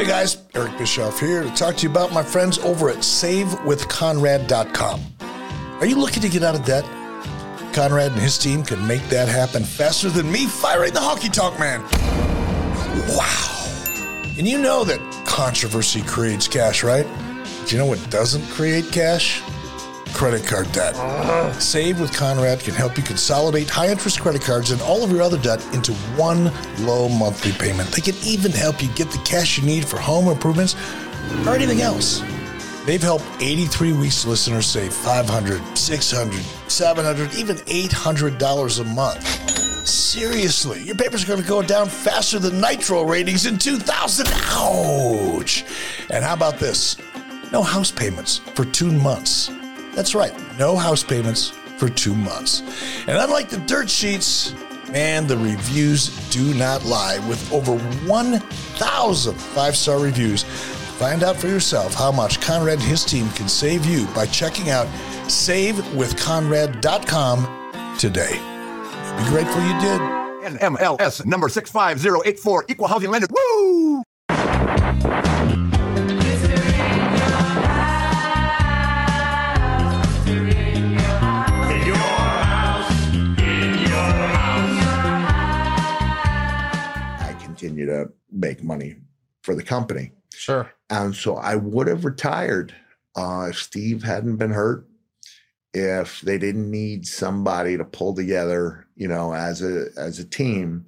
Hey guys, Eric Bischoff here to talk to you about my friends over at SaveWithConrad.com. Are you looking to get out of debt? Conrad and his team can make that happen faster than me firing the hockey talk man. Wow. And you know that controversy creates cash, right? Do you know what doesn't create cash? Credit card debt. Save with Conrad can help you consolidate high interest credit cards and all of your other debt into one low monthly payment. They can even help you get the cash you need for home improvements or anything else. They've helped 83 Weeks listeners save $500, $600, $700, even $800 a month. Seriously, your papers are going to go down faster than Nitro ratings in 2000. Ouch! And how about this? No house payments for two months. That's right, no house payments for two months. And unlike the dirt sheets, man, the reviews do not lie. With over 1,000 five star reviews, find out for yourself how much Conrad and his team can save you by checking out savewithconrad.com today. Be grateful you did. NMLS number 65084, equal housing lender. Woo! Continue to make money for the company. Sure. And so I would have retired uh, if Steve hadn't been hurt, if they didn't need somebody to pull together, you know, as a as a team,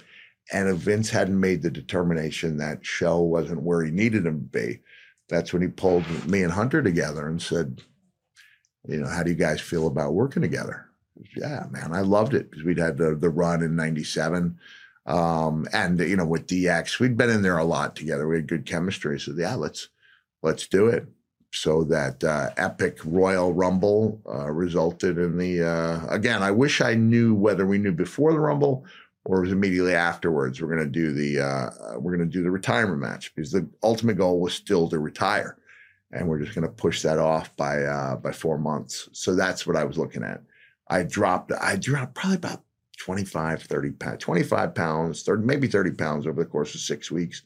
and if Vince hadn't made the determination that show wasn't where he needed him to be. That's when he pulled me and Hunter together and said, you know, how do you guys feel about working together? Yeah, man, I loved it because we'd had the, the run in 97. Um, and you know, with DX, we'd been in there a lot together. We had good chemistry. So yeah, let's let's do it. So that uh, epic Royal Rumble uh, resulted in the uh, again. I wish I knew whether we knew before the Rumble or it was immediately afterwards. We're to do the uh, we're to do the retirement match because the ultimate goal was still to retire, and we're just to push that off by uh, by four months. So that's what I was looking at. I dropped I dropped probably about 25, 30 pounds, 25 pounds, 30, maybe 30 pounds over the course of six weeks.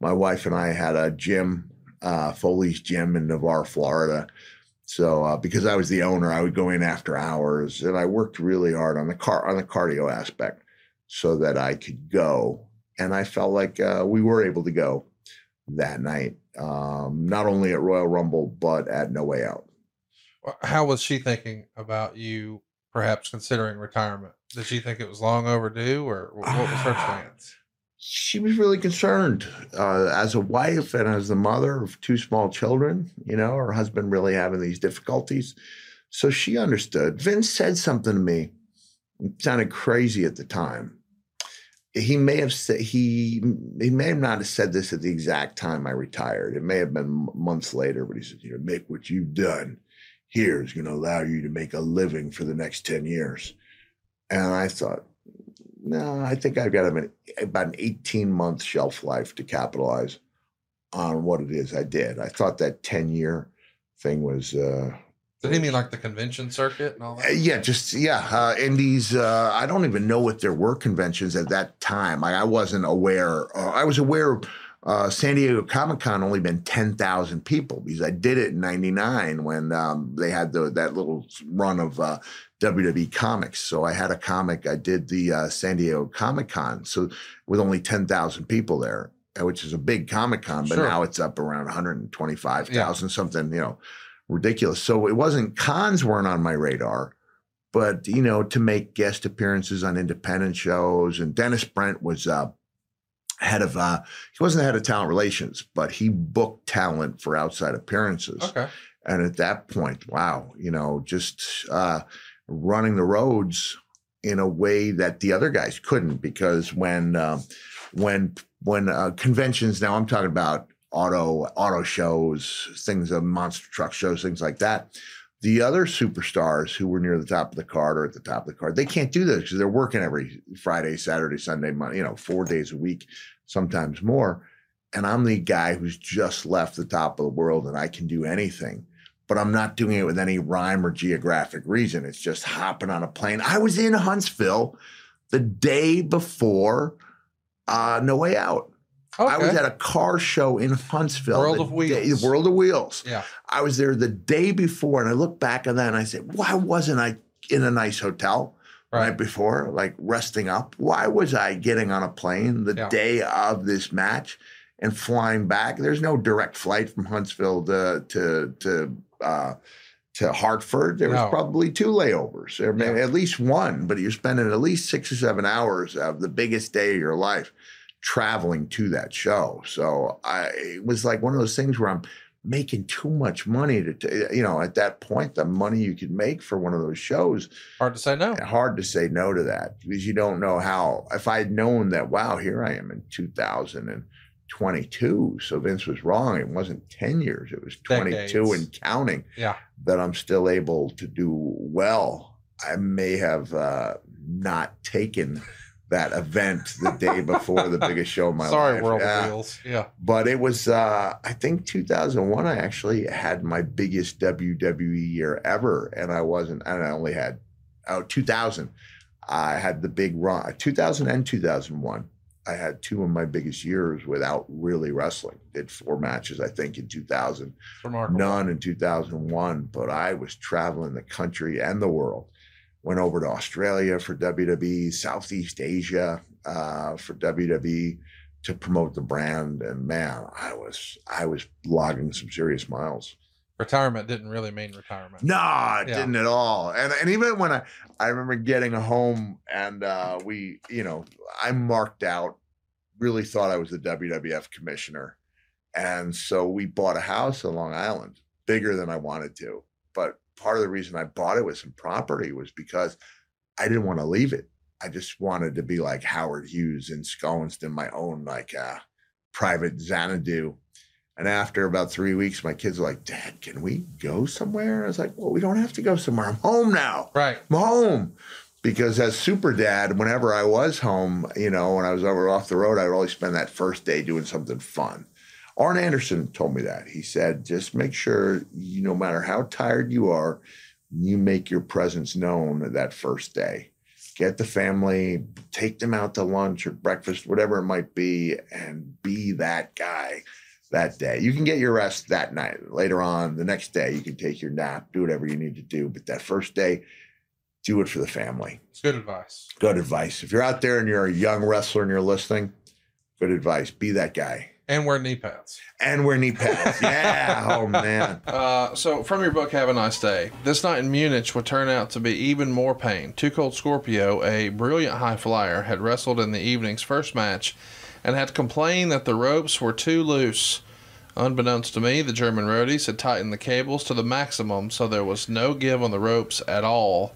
My wife and I had a gym, uh, Foley's Gym in Navarre, Florida. So uh, because I was the owner, I would go in after hours, and I worked really hard on the car on the cardio aspect, so that I could go. And I felt like uh, we were able to go that night, um, not only at Royal Rumble but at No Way Out. How was she thinking about you perhaps considering retirement? Did she think it was long overdue, or what was her Ah. stance? she was really concerned uh, as a wife and as the mother of two small children. You know, her husband really having these difficulties. So she understood. Vince said something to me. It sounded crazy at the time. He may have said he he may have not have said this at the exact time I retired. It may have been months later, but he said, "You know, make what you've done here is going to allow you to make a living for the next ten years." And I thought, no, I think I've got an, about an 18 month shelf life to capitalize on what it is I did. I thought that 10 year thing was, uh, Did he mean like the convention circuit and all uh, that? yeah, just, yeah, uh, indies. Uh, I don't even know what there were conventions at that time. I, I wasn't aware. Uh, I was aware of uh, San Diego Comic Con only been 10,000 people because I did it in 99 when um, they had the, that little run of uh, WWE comics. So I had a comic. I did the uh, San Diego Comic Con. So with only 10,000 people there, uh, which is a big Comic Con, but Sure. now it's up around 125,000, something, you know, ridiculous. So it wasn't, cons weren't on my radar. But, you know, to make guest appearances on independent shows, and Dennis Brent was uh, head of, uh, he wasn't the head of talent relations, but he booked talent for outside appearances. Okay. And at that point, wow, you know, just uh, running the roads in a way that the other guys couldn't because when um when when uh, conventions now I'm talking about auto auto shows, things of monster truck shows, things like that. The other superstars who were near the top of the card or at the top of the card, they can't do this because they're working every Friday, Saturday, Sunday, Monday, you know, four days a week, sometimes more. And I'm the guy who's just left the top of the world and I can do anything but I'm not doing it with any rhyme or geographic reason. It's just hopping on a plane. I was in Huntsville the day before uh, No Way Out. I was at a car show in Huntsville. World the of Wheels. day- World of Wheels. Yeah. I was there the day before, and I look back on that and I said, why wasn't I in a nice hotel right, Right. before, like resting up? Why was I getting on a plane the Yeah. day of this match and flying back? There's no direct flight from Huntsville to to to uh, to Hartford. There was No. probably two layovers, or Yeah. at least one, but you're spending at least six or seven hours of the biggest day of your life traveling to that show. So I it was like one of those things where I'm making too much money to, t- you know, at that point, the money you could make for one of those shows, Hard to say no. hard to say no to that because you don't know how. If I'd known that, wow, here I am in 2022. So Vince was wrong. It wasn't 10 years, it was 22 Decades. and counting Yeah. that I'm still able to do well. I may have uh, not taken that event the day before the biggest show of my Sorry, life. Sorry, World Yeah Wheels. Yeah. but it was uh i think 2001 i actually had my biggest wwe year ever and i wasn't and i only had oh 2000 i had the big run 2000 and 2001 i had two of my biggest years without really wrestling did four matches i think in 2000 remarkable. none in 2001 but i was traveling the country and the world went over to australia for wwe southeast asia uh, for wwe to promote the brand and man i was i was logging some serious miles Retirement didn't really mean retirement. no it Yeah. didn't at all and, and even when i i remember getting a home and uh we you know i marked out really thought i was the wwf commissioner and so we bought a house on long island bigger than i wanted to but part of the reason i bought it with some property was because i didn't want to leave it i just wanted to be like howard hughes ensconced in my own like uh private xanadu and after about three weeks, my kids were like, Dad, can we go somewhere? I was like, Well, we don't have to go somewhere. I'm home now. Right. I'm home. Because as super dad, whenever I was home, you know, when I was over off the road, I would always spend that first day doing something fun. Arn Anderson told me that. He said, just make sure you, no matter how tired you are, you make your presence known that first day. Get the family, take them out to lunch or breakfast, whatever it might be, and be that guy that day. You can get your rest that night. Later on, the next day, you can take your nap, do whatever you need to do. But that first day, do it for the family. It's good advice. Good advice. If you're out there and you're a young wrestler and you're listening, good advice. Be that guy. And wear knee pads. And wear knee pads. yeah. Oh, man. Uh, so, from your book, Have a Nice Day. This night in Munich would turn out to be even more pain. Too Cold Scorpio, a brilliant high flyer, had wrestled in the evening's first match and had complained that the ropes were too loose. Unbeknownst to me, the German roadies had tightened the cables to the maximum, so there was no give on the ropes at all.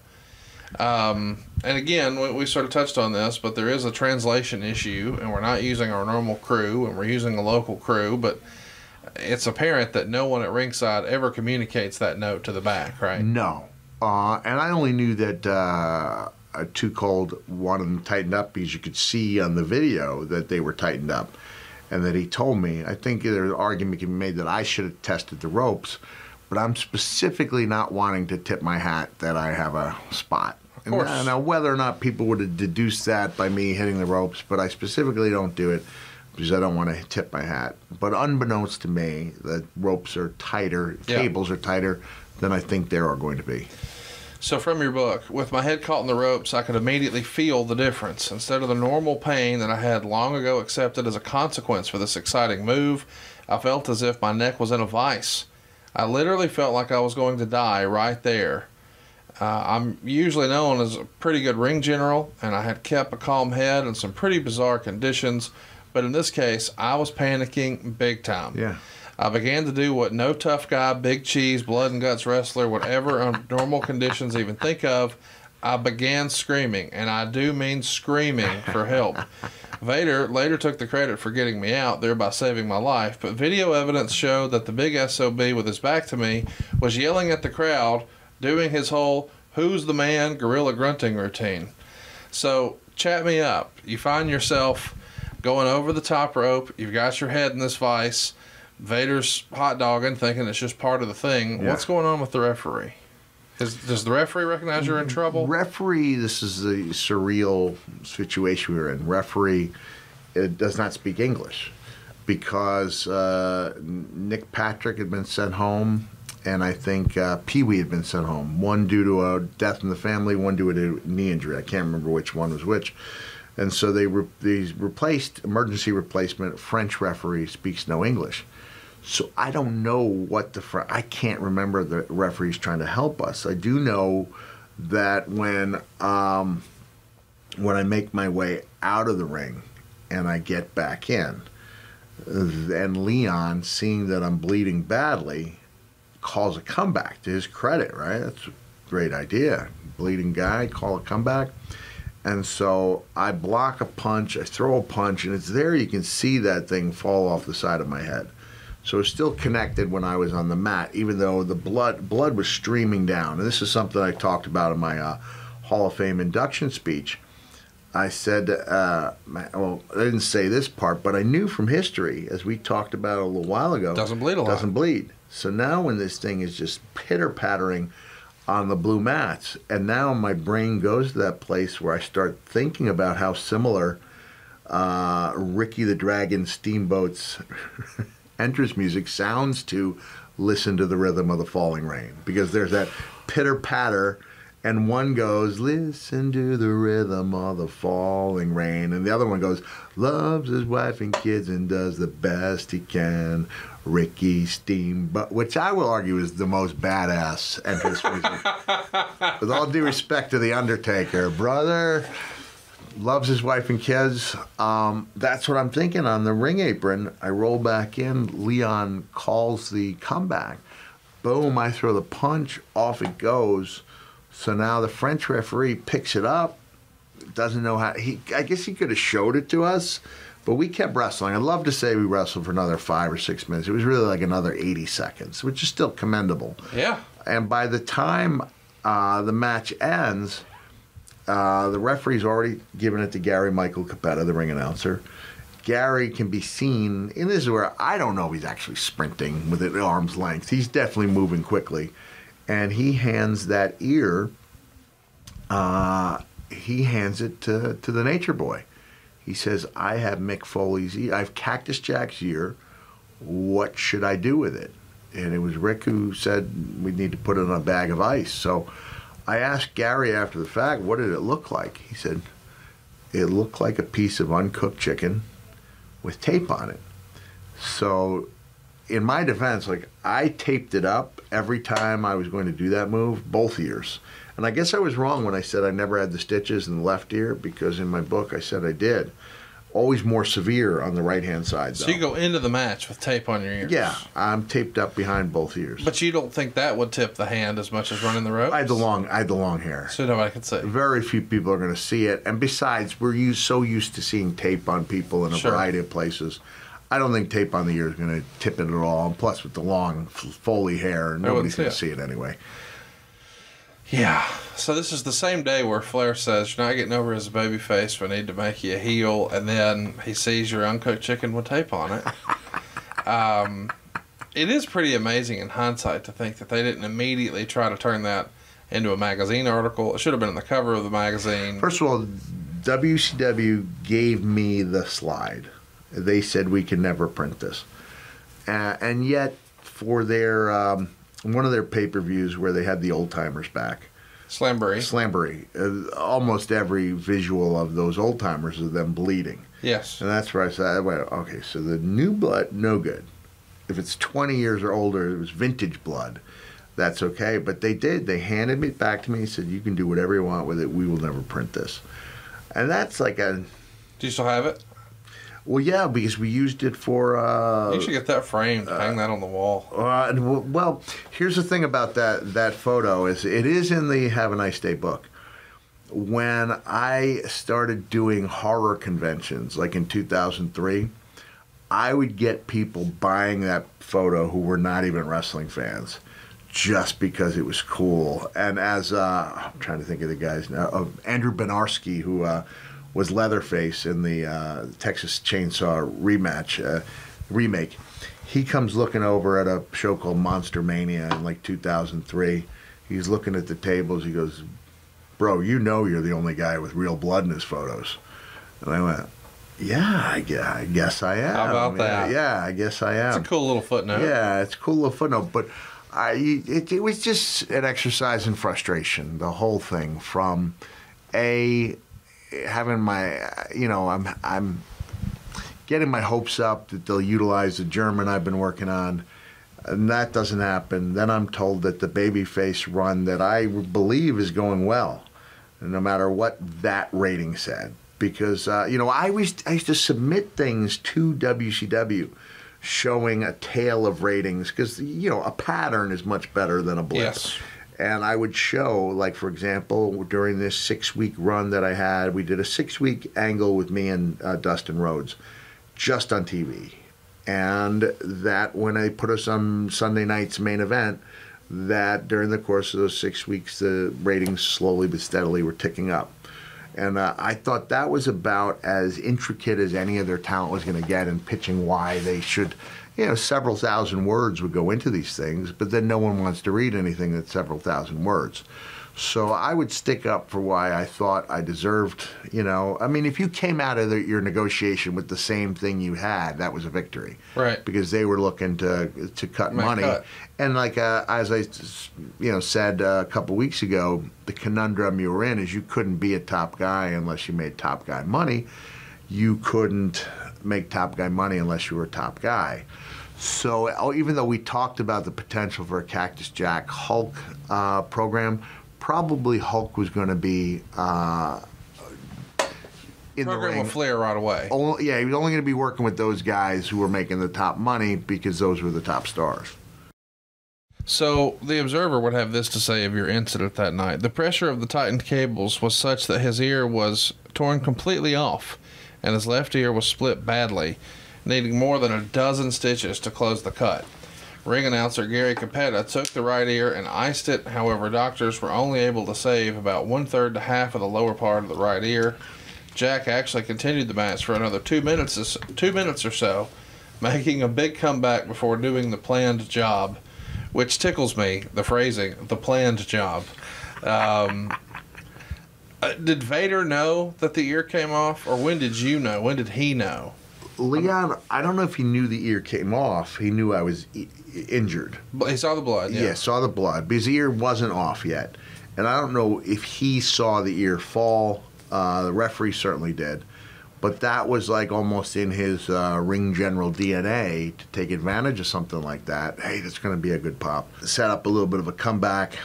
Um, and again, we, we sort of touched on this, but there is a translation issue, and we're not using our normal crew, and we're using a local crew, but it's apparent that no one at ringside ever communicates that note to the back, right? No. Uh, and I only knew that uh, uh, Too Cold wanted them tightened up because you could see on the video that they were tightened up. And that he told me, I think there's an argument can be made that I should have tested the ropes, but I'm specifically not wanting to tip my hat that I have a spot. Course. Now, now, whether or not people would have deduced that by me hitting the ropes, but I specifically don't do it because I don't want to tip my hat. But unbeknownst to me, the ropes are tighter, Yeah. cables are tighter than I think they are going to be. So, from your book, with my head caught in the ropes, I could immediately feel the difference. Instead of the normal pain that I had long ago accepted as a consequence for this exciting move, I felt as if my neck was in a vice. I literally felt like I was going to die right there. Uh, I'm usually known as a pretty good ring general, and I had kept a calm head in some pretty bizarre conditions, but in this case, I was panicking big time. Yeah. I began to do what no tough guy, big cheese, blood and guts wrestler would ever, under normal conditions, even think of. I began screaming, and I do mean screaming for help. Vader later took the credit for getting me out, thereby saving my life, but video evidence showed that the big SOB with his back to me was yelling at the crowd, doing his whole who's the man gorilla grunting routine. So, chat me up. You find yourself going over the top rope, you've got your head in this vice, Vader's hot dogging, thinking it's just part of the thing. Yeah. What's going on with the referee? Is, does the referee recognize you're in trouble? Referee, this is a surreal situation we were in. Referee it does not speak English. because uh, Nick Patrick had been sent home, and I think uh, Pee Wee had been sent home. One due to a death in the family, one due to a knee injury. I can't remember which one was which. And so they re- these replaced emergency replacement French referee speaks no English. So I don't know what the Fr- I can't remember the referees trying to help us. I do know that when um, when I make my way out of the ring and I get back in, and Leon, seeing that I'm bleeding badly, calls a comeback to his credit, right? That's a great idea. Bleeding guy, call a comeback. And so I block a punch, I throw a punch, and it's there you can see that thing fall off the side of my head. So it's still connected when I was on the mat, even though the blood blood was streaming down. And this is something I talked about in my uh, Hall of Fame induction speech. I said, uh, well, I didn't say this part, but I knew from history, as we talked about a little while ago, Doesn't bleed a lot. Doesn't bleed. So now when this thing is just pitter pattering on the blue mats, and now my brain goes to that place where I start thinking about how similar uh, Ricky the Dragon Steamboat's entrance music sounds to listen to the rhythm of the falling rain. Because there's that pitter patter and one goes listen to the rhythm of the falling rain. And the other one goes loves his wife and kids and does the best he can ricky steamboat which i will argue is the most badass entrance music with all due respect to the undertaker brother loves his wife and kids. Um, that's what I'm thinking on the ring apron. I roll back in. Leon calls the comeback. Boom, I throw the punch. Off it goes. So now the French referee picks it up. Doesn't know how. He, I guess he could have showed it to us, but we kept wrestling. I'd love to say we wrestled for another five or six minutes. It was really like another 80 seconds, which is still commendable. Yeah. And by the time uh, the match ends, uh, the referee's already given it to Gary Michael Cappetta, the ring announcer. Gary can be seen, and this is where I don't know if he's actually sprinting with it at arm's length. He's definitely moving quickly. And he hands that ear, uh, he hands it to, to the Nature Boy. He says, I have Mick Foley's ear. I have Cactus Jack's ear. What should I do with it? And it was Rick who said we need to put it in a bag of ice. So I asked Gary after the fact, what did it look like? He said, it looked like a piece of uncooked chicken with tape on it. So, in my defense, like I taped it up every time I was going to do that move, both ears. And I guess I was wrong when I said I never had the stitches in the left ear because in my book I said I did. Always more severe on the right hand side, though. So you go into the match with tape on your ears. yeah, I'm taped up behind both ears. But you don't think that would tip the hand as much as running the ropes? I had the long, I had the long hair. So nobody can see. very few people are going to see it. And besides, we're used, so used to seeing tape on people in a Sure. variety of places. I don't think tape on the ear is going to tip it at all. And plus, with the long f- Foley hair, nobody's going to see it anyway. Yeah. So this is the same day where Flair says you're not getting over as a baby face. We need to make you a heel, and then he sees your uncooked chicken with tape on it. um, it is pretty amazing in hindsight to think that they didn't immediately try to turn that into a magazine article. It should have been on the cover of the magazine. First of all, WCW gave me the slide. They said we can never print this. Uh, and yet, for their um, one of their pay per views where they had the old timers back, Slamboree. Slamboree, uh, almost every visual of those old timers is them bleeding. Yes. And that's where I said, I went, okay, so the new blood, no good. If it's 20 years or older, it was vintage blood. That's okay. But they did. They handed it back to me and said, you can do whatever you want with it. We will never print this. And that's like a, Do you still have it? Well, yeah, because we used it for. Uh, You should get that framed. hang that on the wall. Uh, well, here's the thing about that that photo is it is in the Have a Nice Day book. When I started doing horror conventions, like in 2003, I would get people buying that photo who were not even wrestling fans, just because it was cool. And as uh, I'm trying to think of the guy's now, uh, Andrew Bryniarski, who uh, was Leatherface in the uh, Texas Chainsaw rematch uh, remake, he comes looking over at a show called Monster Mania in like 2003. He's looking at the tables. He goes, "Bro, you know you're the only guy with real blood in his photos." And I went, Yeah, I gue- I guess I am. How about Yeah, that? Yeah, I guess I am. It's a cool little footnote. Yeah, it's a cool little footnote, but I it, it was just an exercise in frustration. The whole thing from a having my you know I'm I'm getting my hopes up that they'll utilize the German I've been working on. And that doesn't happen. Then I'm told that the babyface run that I believe is going well, no matter what that rating said. Because uh, you know, I was I used to submit things to WCW, showing a tail of ratings. Because you know, a pattern is much better than a blip. Yes. And I would show, like for example, during this six-week run that I had, we did a six-week angle with me and uh, Dustin Rhodes, just on TV and that when I put us on Sunday night's main event, that during the course of those six weeks, the ratings slowly but steadily were ticking up. And uh, I thought that was about as intricate as any of their talent was going to get in pitching why they should, you know, several thousand words would go into these things, but then no one wants to read anything that's several thousand words. So I would stick up for why I thought I deserved, you know. I mean, if you came out of the, your negotiation with the same thing you had, that was a victory. Right. Because they were looking to to cut Make money. cut. And like uh, as I, you know, said uh, a couple weeks ago, the conundrum you were in is you couldn't be a top guy unless you made top guy money. You couldn't make top guy money unless you were top guy. So oh, even though we talked about the potential for a Cactus Jack Hulk uh, program, probably Hulk was going to be uh, in the Program ring. will flare right away. Only, yeah, he was only going to be working with those guys who were making the top money because those were the top stars. So the observer would have this to say of your incident that night. The pressure of the tightened cables was such that his ear was torn completely off, and his left ear was split badly, needing more than a dozen stitches to close the cut. Ring announcer Gary Cappetta took the right ear and iced it. However, doctors were only able to save about one third to half of the lower part of the right ear. Jack actually continued the match for another two minutes, two minutes or so, making a big comeback before doing the planned job, which tickles me. The phrasing, the planned job. Um, uh, did Vader know that the ear came off, or when did you know? When did he know? Leon, I don't know if he knew the ear came off. He knew I was I- injured. But He saw the blood. Yeah. Yeah. saw the blood. But his ear wasn't off yet. And I don't know if he saw the ear fall. Uh, the referee certainly did. But that was like almost in his uh, ring general DNA to take advantage of something like that. Hey, that's going to be a good pop. Set up a little bit of a comeback.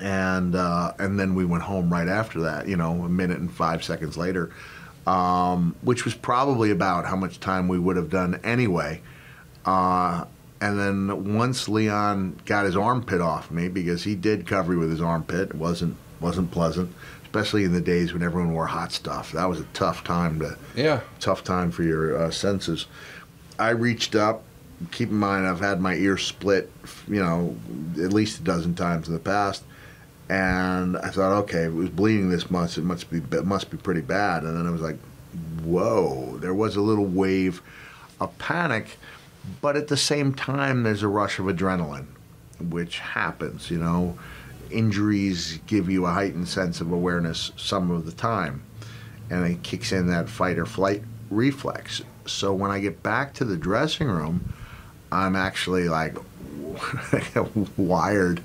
And uh, and then we went home right after that, you know, a minute and five seconds later, um, which was probably about how much time we would have done anyway. Uh, and then once Leon got his armpit off me, because he did cover me with his armpit, it wasn't wasn't pleasant, especially in the days when everyone wore hot stuff. That was a tough time to Yeah. tough time for your uh, senses. I reached up. Keep in mind, I've had my ear split, you know, at least a dozen times in the past, and I thought, okay, it was bleeding this much, it must be it must be pretty bad. And then I was like, whoa, there was a little wave of panic, but at the same time, there's a rush of adrenaline, which happens, you know. Injuries give you a heightened sense of awareness some of the time and it kicks in that fight or flight reflex. So when I get back to the dressing room, I'm actually like wired.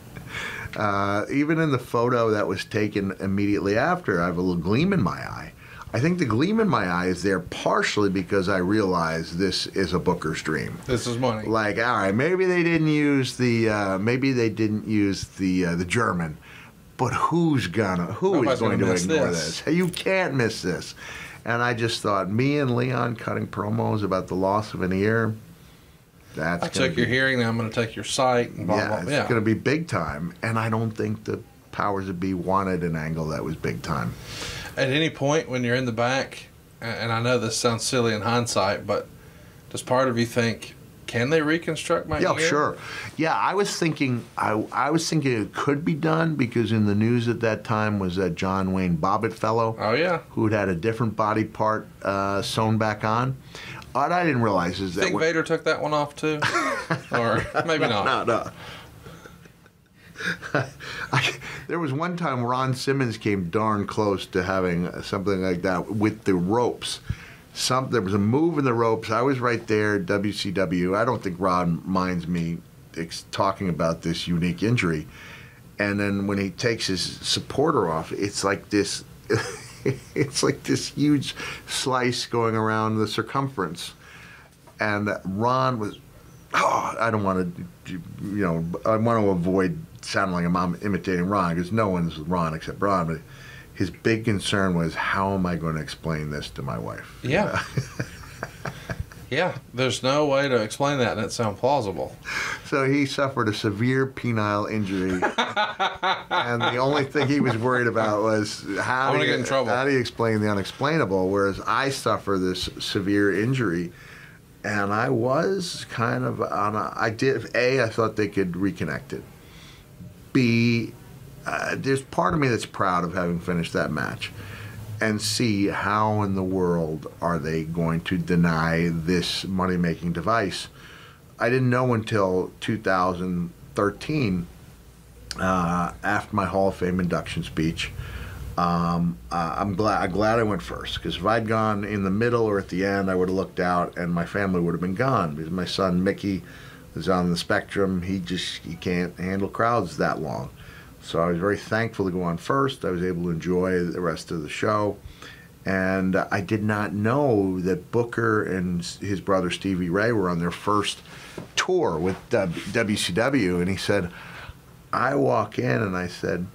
Uh, even in the photo that was taken immediately after, I have a little gleam in my eye. I think the gleam in my eye is there partially because I realize this is a Booker's dream This is money. like all right maybe they didn't use the uh, maybe they didn't use the uh, the german but who's gonna who is Nobody's going gonna ignore this. this? you can't miss this and i just thought me and leon cutting promos about the loss of an ear that's I took your hearing, now I'm going to take your sight. And blah, yeah blah, it's. Yeah. going to be big time and i don't think the powers that be wanted an angle that was big time At any point when you're in the back, and I know this sounds silly in hindsight, but does part of you think, can they reconstruct my Yeah, ear? sure. Yeah, I was thinking. I I was thinking it could be done because in the news at that time was that John Wayne Bobbitt fellow Oh yeah. who had had a different body part uh, sewn back on. What I didn't realize is that Think when- Vader took that one off too, or maybe not. no, no. I, there was one time Ron Simmons came darn close to having something like that with the ropes. some there was a move in the ropes. I was right there, WCW. I don't think Ron minds me ex- talking about this unique injury. And then when he takes his supporter off, it's like this. it's like this huge slice going around the circumference. And Ron was, oh, I don't want to, you know, I want to avoid sounding like I'm imitating Ron because no one's Ron except Ron. But his big concern was, how am I going to explain this to my wife? Yeah. yeah. There's no way to explain that, and it sounds plausible. So he suffered a severe penile injury, and the only thing he was worried about was how I'm do you, get in trouble. how do you explain the unexplainable? Whereas I suffer this severe injury, and I was kind of on a. I did a. I thought they could reconnect it. B. Uh, there's part of me that's proud of having finished that match. And see how in the world are they going to deny this money making device? I didn't know until 2013, uh, after my Hall of Fame induction speech. Um, uh, I'm glad I'm glad I went first because if I'd gone in the middle or at the end, I would have looked out and my family would have been gone because my son Mickey is on the spectrum. He just he can't handle crowds that long. So I was very thankful to go on first. I was able to enjoy the rest of the show. And I did not know that Booker and his brother Stevie Ray were on their first tour with WCW. And he said, I walk in and I said,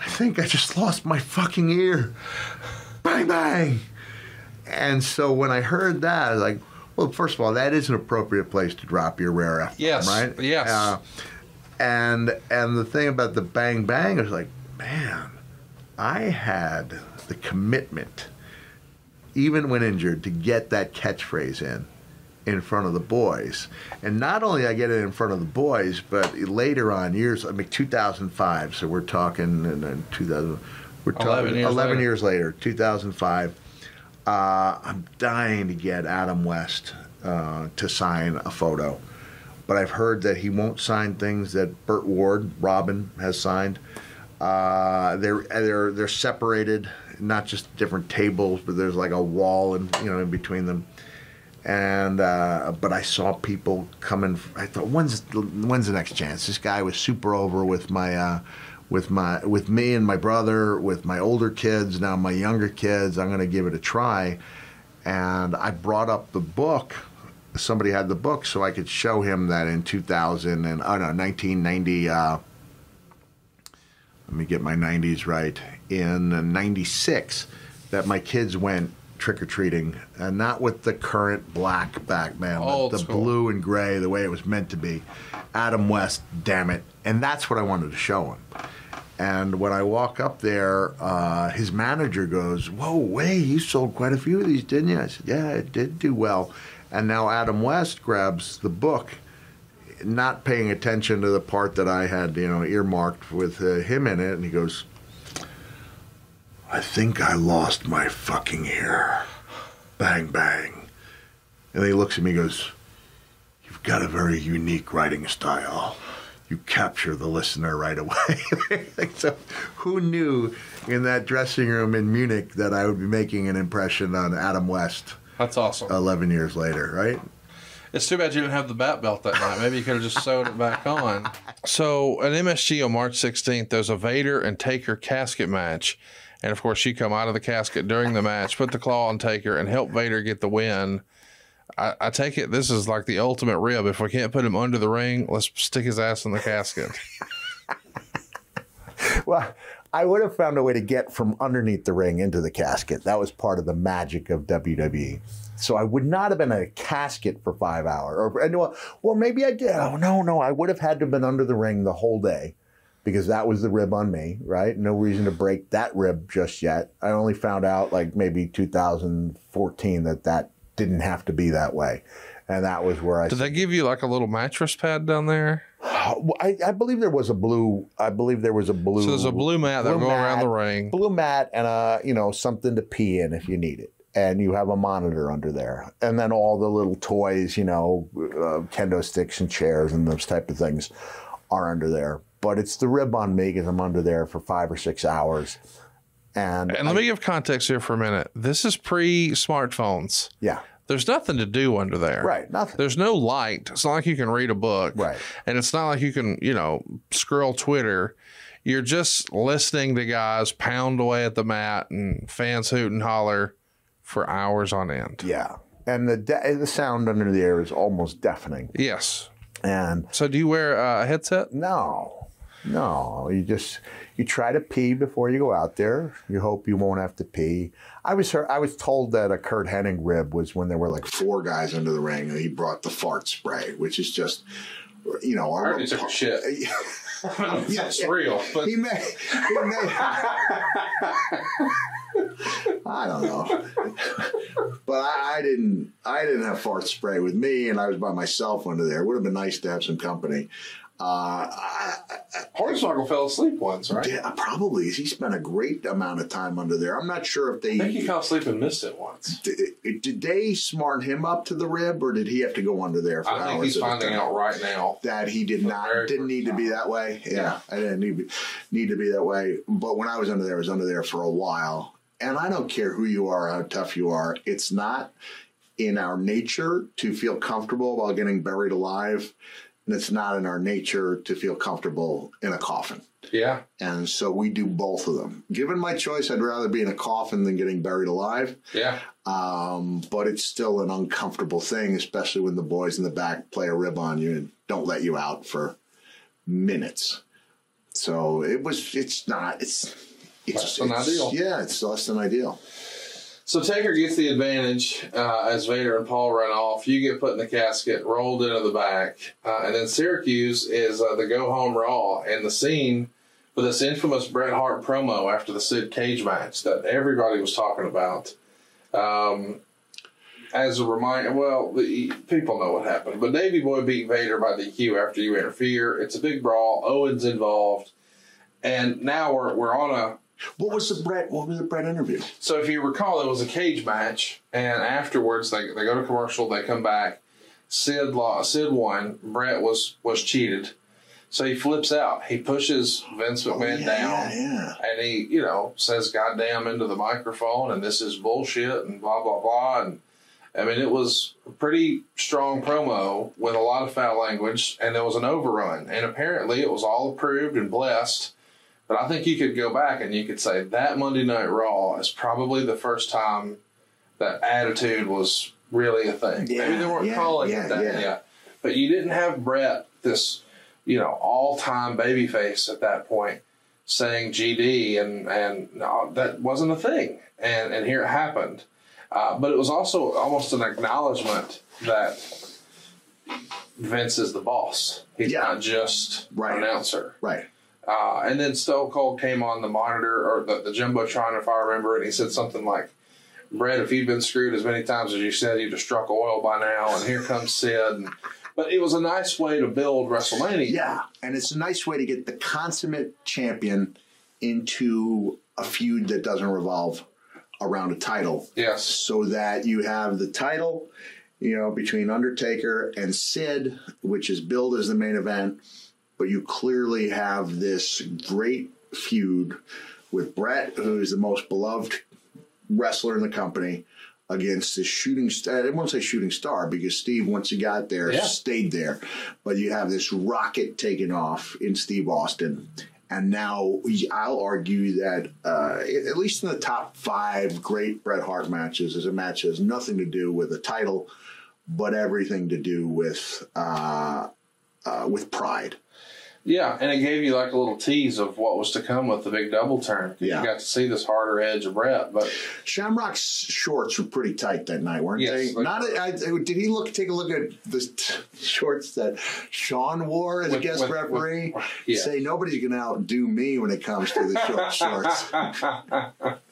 I think I just lost my fucking ear. Bang, bang. And so when I heard that, I was like, well, first of all, that is an appropriate place to drop your rare F, Yes, right? yes. Uh, and and the thing about the bang bang is like, man, I had the commitment, even when injured, to get that catchphrase in in front of the boys. And not only I get it in front of the boys, but later on, years, I mean, 2005, so we're talking in, in 2000, we're 11 talking years 11 later. years later, 2005. Uh, I'm dying to get Adam West uh, to sign a photo, but I've heard that he won't sign things that Burt Ward, Robin, has signed. Uh, they're they're they're separated, not just different tables, but there's like a wall and you know in between them. And uh, but I saw people coming. I thought, when's when's the next chance? This guy was super over with my. Uh, with my with me and my brother, with my older kids, now my younger kids, I'm going to give it a try. And I brought up the book. Somebody had the book, so I could show him that in 2000 and oh no, 1990. Uh, let me get my 90s right. In 96, that my kids went trick or treating, and not with the current black Batman, but the school. blue and gray, the way it was meant to be. Adam West, damn it. And that's what I wanted to show him. And when I walk up there, uh, his manager goes, Whoa, way, you sold quite a few of these, didn't you? I said, Yeah, it did do well. And now Adam West grabs the book, not paying attention to the part that I had, you know, earmarked with uh, him in it. And he goes, I think I lost my fucking ear. Bang, bang. And he looks at me and goes, You've got a very unique writing style. You capture the listener right away. so, who knew in that dressing room in Munich that I would be making an impression on Adam West That's awesome. 11 years later, right? It's too bad you didn't have the bat belt that night. Maybe you could have just sewed it back on. So at MSG on March 16th, there's a Vader and Taker casket match. And of course, you come out of the casket during the match, put the claw on Taker, and help Vader get the win. I, I take it this is like the ultimate rib. If we can't put him under the ring, let's stick his ass in the casket. Well, I would have found a way to get from underneath the ring into the casket. That was part of the magic of WWE. So I would not have been a casket for five hours. Or, well, well, maybe I did. Oh no, no, I would have had to have been under the ring the whole day because that was the rib on me, right? No reason to break that rib just yet. I only found out like maybe 2014 that that didn't have to be that way, and that was where I. Did they give you like a little mattress pad down there? I, I believe there was a blue. I believe there was a blue. So there's a blue mat that'll go around the ring. Blue mat and a you know something to pee in if you need it, and you have a monitor under there, and then all the little toys, you know, uh, kendo sticks and chairs and those type of things are under there. But it's the rib on me because I'm under there for five or six hours, And, And let me give context here for a minute. This is pre smartphones. yeah, There's nothing to do under there. right, nothing. There's no light. It's not like you can read a book. Right. And it's not like you can, you know, scroll Twitter. You're just listening to guys pound away at the mat and fans hoot and holler for hours on end. Yeah, and the de- the sound under the air is almost deafening. Yes. And So do you wear a headset? no, no, you just you try to pee before you go out there. You hope you won't have to pee. I was heard, I was told that a Curt Hennig rib was when there were like Four guys under the ring, and he brought the fart spray, which is just, you know, he took a shit. It's real. But He may, he may. I don't know, but I, I didn't. I didn't have fart spray with me, and I was by myself under there. It would have been nice to have some company. Uh, I, Hornswoggle fell asleep once, right? yeah, probably he spent a great amount of time under there. I'm not sure if they I think he fell asleep and missed it once. did, did they smart him up to the rib, or did he have to go under there for I think he's finding out right now. that he did not didn't need to be that way. Yeah, Yeah. I didn't need need to be that way. But when I was under there, I was under there for a while, and I don't care who you are, how tough you are. It's not in our nature to feel comfortable while getting buried alive, and it's not in our nature to feel comfortable in a coffin. Yeah. And so we do both of them. Given my choice, I'd rather be in a coffin than getting buried alive. Yeah. Um, but it's still an uncomfortable thing, especially when the boys in the back play a rib on you and don't let you out for minutes. So it was. It's not. It's. It's, Less than it's- ideal. Yeah, it's less than ideal. So Taker gets the advantage uh, as Vader and Paul run off. You get put in the casket, rolled into the back, uh, and then Syracuse is uh, the go home Raw and the scene for this infamous Bret Hart promo after the Sid Cage match that everybody was talking about. Um, as a reminder, well, the, people know what happened, but Davey Boy beat Vader by the DQ after you interfere. It's a big brawl. Owen's involved, and now we're we're on a What was the Bret? What was the Bret interview? so if you recall, it was a cage match, and afterwards they, they go to commercial. They come back. Sid lost. Sid won. Bret was was cheated, so he flips out. He pushes Vince oh, McMahon Oh, yeah, down, yeah, yeah. and he you know says "goddamn" into the microphone, and this is bullshit, and blah blah blah. And I mean, it was a pretty strong promo with a lot of foul language, and there was an overrun, and apparently it was all approved and blessed. But I think you could go back and you could say that Monday Night Raw is probably the first time that attitude was really a thing. Maybe they weren't yeah, calling yeah, it that yeah. yet. But you didn't have Bret, this, you know, all time babyface at that point, saying GD and and no, that wasn't a thing. And and here it happened. Uh, but it was also almost an acknowledgement that Vince is the boss. He's Yeah. not just Right. an announcer. Right. Uh, and then Stone Cold came on the monitor or the, the Jumbotron, if I remember, and he said something like, Bret, if you'd been screwed as many times as you said, you'd have struck oil by now. And here comes Sid. And, but it was a nice way to build WrestleMania. Yeah, and it's a nice way to get the consummate champion into a feud that doesn't revolve around a title. Yes. so that you have the title, you know, between Undertaker and Sid, which is billed as the main event, but you clearly have this great feud with Bret, who's the most beloved wrestler in the company, against the shooting star. I won't say shooting star because Steve, once he got there, Yeah. stayed there. But you have this rocket taking off in Steve Austin. And now I'll argue that, uh, at least in the top five great Bret Hart matches, is a match that has nothing to do with the title, but everything to do with uh, uh, with pride. Yeah. And it gave you like a little tease of what was to come with the big double turn. Yeah. You got to see this harder edge of Bret. But Shamrock's shorts were pretty tight that night, weren't Yes, they? Not. I, did he look? Take a look at the t- shorts that Sean wore as a guest with- referee. with- yes. Say nobody's going to outdo me when it comes to the short shorts.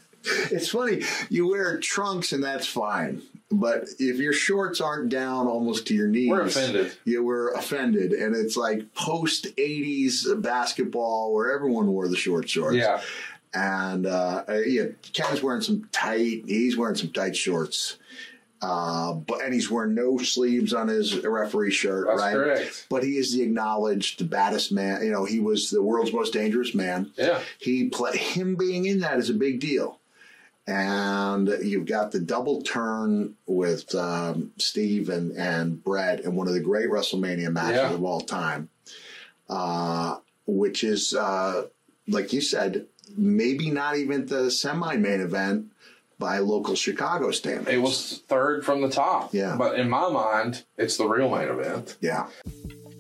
it's funny. You wear trunks and that's fine. But if your shorts aren't down almost to your knees, We're offended. You were offended, and it's like post '80s basketball where everyone wore the short shorts. yeah. And uh, uh, yeah, Ken's wearing some tight. He's wearing some tight shorts. Uh, but and he's wearing no sleeves on his referee shirt, That's right? correct. But he is the acknowledged baddest man. You know, he was the world's most dangerous man. Yeah. He play him being in that is a big deal. And you've got the double turn with um, Steve and, and Bret in one of the great WrestleMania matches Yeah. of all time, uh, which is, uh, like you said, maybe not even the semi main event by local Chicago standards. It was third from the top. Yeah. But in my mind, it's the real main event. Yeah.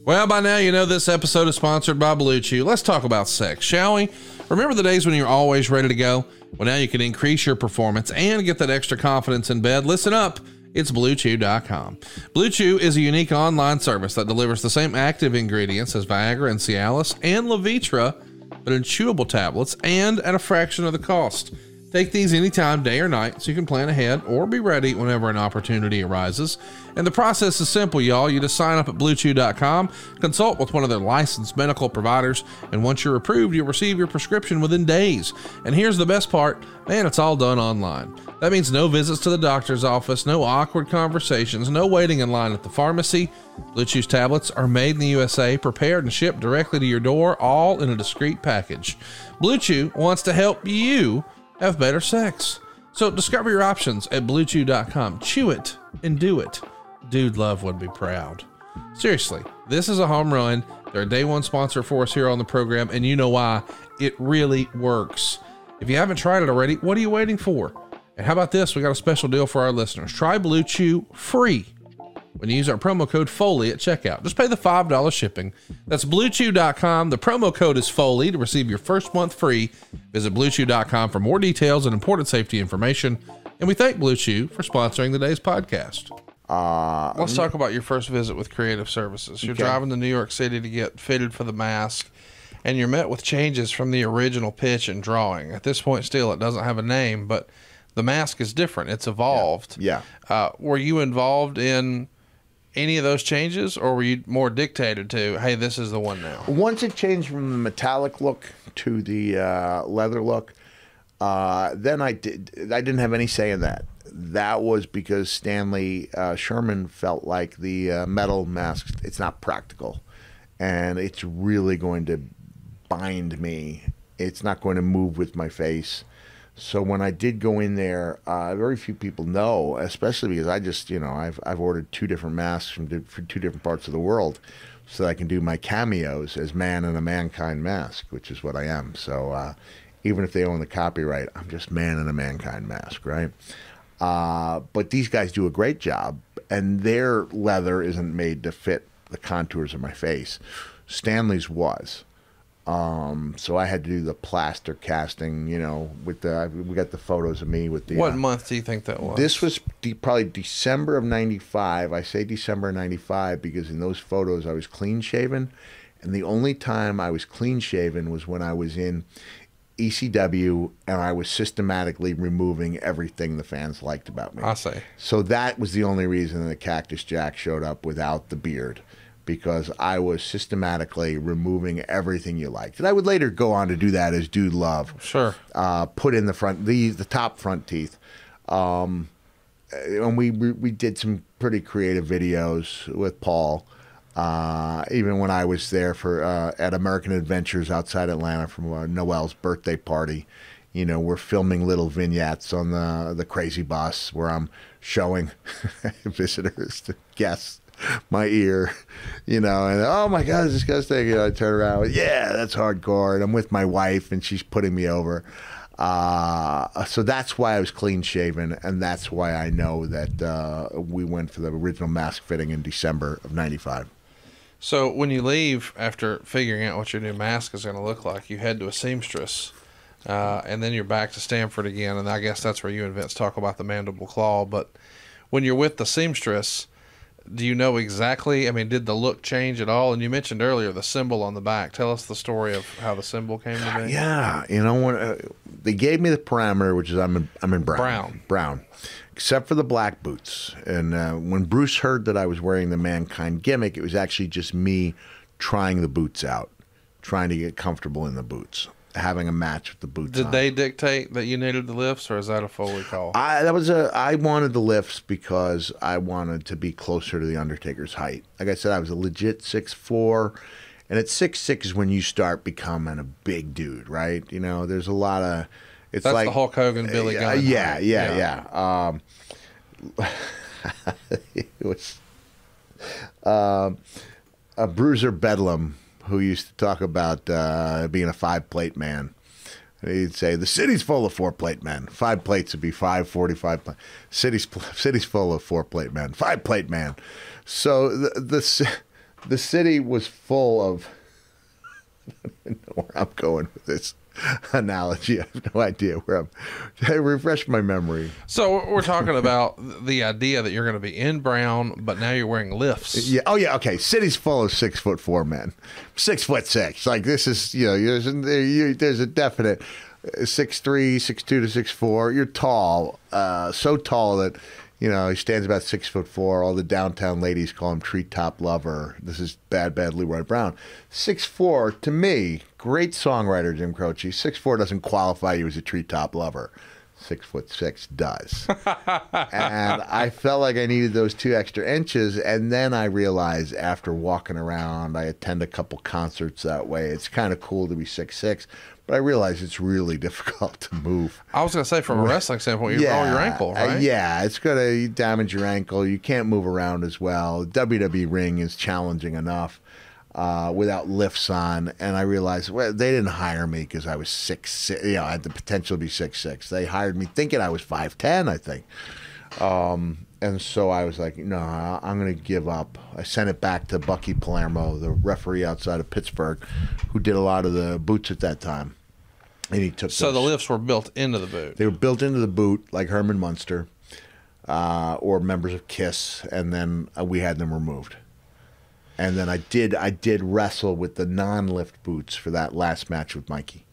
Well, by now you know this episode is sponsored by Blue Chew. Let's talk about sex, shall we? Remember the days when you're always ready to go? Well, now you can increase your performance and get that extra confidence in bed. Listen up. It's BlueChew.com. BlueChew is a unique online service that delivers the same active ingredients as Viagra and Cialis and Levitra, but in chewable tablets and at a fraction of the cost. Take these anytime, day or night, so you can plan ahead or be ready whenever an opportunity arises. And the process is simple, y'all. You just sign up at bluechew.com, consult with one of their licensed medical providers, and once you're approved, you'll receive your prescription within days. And here's the best part man, it's all done online. That means no visits to the doctor's office, no awkward conversations, no waiting in line at the pharmacy. Blue Chew's tablets are made in the USA, prepared and shipped directly to your door, all in a discreet package. Blue Chew wants to help you have better sex. So discover your options at bluechew.com. Chew it and do it. Dude Love would be proud. Seriously, this is a home run. They're a day one sponsor for us here on the program, and you know why. It really works. If you haven't tried it already, what are you waiting for? And how about this? We got a special deal for our listeners. Try Blue Chew free when you use our promo code Foley at checkout. Just pay the $5 shipping. That's bluechew.com. The promo code is Foley to receive your first month free. Visit bluechew.com for more details and important safety information. And we thank Blue Chew for sponsoring today's podcast. Uh, Let's talk about your first visit with Creative Services. You're Okay. driving to New York City to get fitted for the mask, and you're met with changes from the original pitch and drawing. At this point, still, it doesn't have a name, but the mask is different. It's evolved. Yeah. Uh, were you involved in any of those changes, or were you more dictated to, hey, this is the one now? Once it changed from the metallic look to the uh, leather look, uh, then I did. I didn't have any say in that. That was because Stanley uh, Sherman felt like the uh, metal mask. It's not practical, and it's really going to bind me. It's not going to move with my face. So when I did go in there, uh, very few people know, especially because I just, you know, I've I've ordered two different masks from, from two different parts of the world, so that I can do my cameos as man in a mankind mask, which is what I am. So uh, even if they own the copyright, I'm just man in a mankind mask, right? Uh, but these guys do a great job, and their leather isn't made to fit the contours of my face. Stanley's was. Um, so I had to do the plaster casting, you know, with the we got the photos of me with the What uh, month do you think that was? this was de- probably December of 95. I say December of 95 because in those photos I was clean shaven. And the only time I was clean shaven was when I was in ECW and I was systematically removing everything the fans liked about me. I say. So that was the only reason that Cactus Jack showed up without the beard, because I was systematically removing everything you liked. And I would later go on to do that as Dude Love. Sure. Uh, put in the front, the the top front teeth. Um, and we, we we did some pretty creative videos with Paul. Uh, even when I was there for uh, at American Adventures outside Atlanta from uh, Noel's birthday party, you know, we're filming little vignettes on the the crazy bus where I'm showing visitors, to guests, my ear, you know, and oh my god, is this disgusting. You know, I turn around, yeah, that's hardcore, and I'm with my wife, and she's putting me over. Uh, so that's why I was clean shaven, and that's why I know that uh, we went for the original mask fitting in December of '95. So when you leave after figuring out what your new mask is going to look like, you head to a seamstress, uh, and then you're back to Stamford again. And I guess that's where you and Vince talk about the mandible claw. But when you're with the seamstress, do you know exactly? I mean, did the look change at all? And you mentioned earlier the symbol on the back. Tell us the story of how the symbol came to be. Yeah, you know when uh, they gave me the parameter, which is I'm in, I'm in brown, Brown. brown, except for the black boots. And uh, when Bruce heard that I was wearing the mankind gimmick, it was actually just me trying the boots out, trying to get comfortable in the boots. having a match with the boots. Did on. they dictate that you needed the lifts, or is that a Foley call? I that was a I wanted the lifts because I wanted to be closer to the Undertaker's height. Like I said, I was a legit six four, and at six six is when you start becoming a big dude, right? You know, there's a lot of it's That's like the Hulk Hogan, Billy Gunn. yeah, height. yeah, yeah, Um, it was um, a Bruiser Bedlam who used to talk about uh, being a five plate man. He'd say the city's full of four plate men. Five plates would be five forty-five. Pla- city's city's full of four plate men. Five plate man. So the the the city was full of. I don't know where I'm going with this analogy. I have no idea where I'm. I refresh my memory. So we're talking about the idea that you're going to be in brown, but now you're wearing lifts. Yeah. Oh, yeah. Okay. City's full of six foot four men, six foot six. Like this is, you know, there's, you, there's a definite uh, six three, six two to six four. You're tall, uh, so tall that you know he stands about six foot four. All the downtown ladies call him treetop lover. This is bad, bad Leroy Brown. Six four to me, great songwriter Jim Croce. Six four doesn't qualify you as a treetop lover. Six foot six does and I felt like I needed those two extra inches. And then I realized after walking around, I attend a couple concerts that way. It's kind of cool to be six six, but I realize it's really difficult to move. I was going to say, from a wrestling standpoint, you roll your ankle, uh, right? yeah, it's gonna damage your ankle. You can't move around as well. WWE ring is challenging enough. Uh, without lifts on, and I realized well, they didn't hire me because I was six, six. You know, I had the potential to be six six. They hired me thinking I was five ten. I think. Um, and so I was like, no, I'm going to give up. I sent it back to Bucky Palermo, the referee outside of Pittsburgh, who did a lot of the boots at that time. And he took So the lifts were built into the boot. They were built into the boot, like Herman Munster, uh, or members of Kiss, and then uh, we had them removed. And then I did, I did wrestle with the non-lift boots for that last match with Mikey.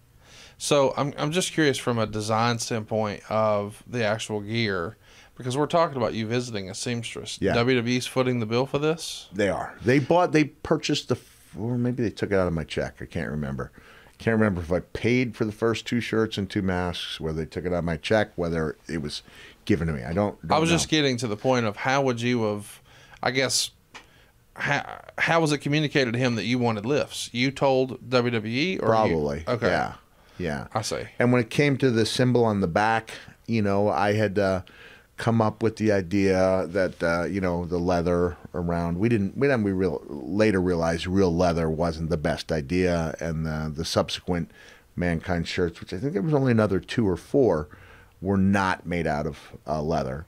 So I'm I'm just curious from a design standpoint of the actual gear, because we're talking about you visiting a seamstress. Yeah. WWE's footing the bill for this. They are. They bought. They purchased the, or maybe they took it out of my check. I can't remember. Can't remember if I paid for the first two shirts and two masks, whether they took it out of my check, whether it was given to me. I don't. I don't was know. just getting to the point of how would you have, I guess, how, how was it communicated to him that you wanted lifts? You told WWE or you- probably. okay, Yeah. Yeah. I see. And when it came to the symbol on the back, you know, I had uh, come up with the idea that uh, you know the leather around. We didn't. We then we real later realized real leather wasn't the best idea, and the, the subsequent mankind shirts, which I think there was only another two or four, were not made out of uh, leather.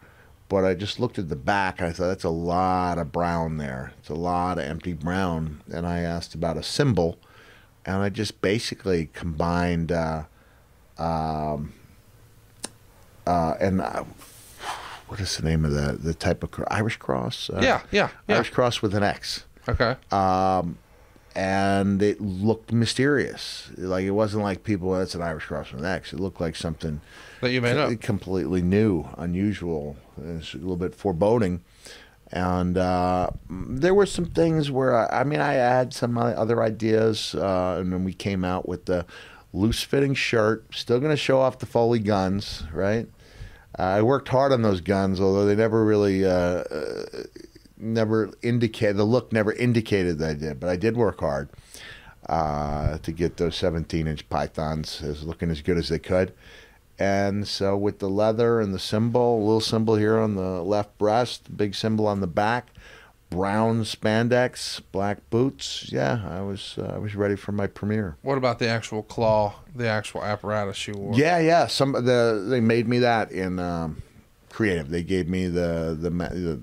But I just looked at the back. And I thought that's a lot of brown there. It's a lot of empty brown. And I asked about a symbol, and I just basically combined. Uh, uh, and uh, what is the name of the the type of Irish cross? Uh, Yeah, yeah, yeah. Irish cross with an X, Okay. and it looked mysterious. Like it wasn't like people. That's an Irish cross with an X. It looked like something that you made up. completely new, unusual, it's a little bit foreboding. And uh, there were some things where I, I mean, I had some other ideas, uh, and then we came out with the loose fitting shirt. Still going to show off the Foley guns, right? Uh, I worked hard on those guns, although they never really, uh, uh, never indicated the look never indicated that I did. But I did work hard uh, to get those 17 inch pythons as looking as good as they could. And so with the leather and the symbol, a little symbol here on the left breast, big symbol on the back, brown spandex, black boots. Yeah, I was uh, I was ready for my premiere. What about the actual claw, the actual apparatus you wore? Yeah, yeah. Some the they made me that in um, creative. They gave me the the the,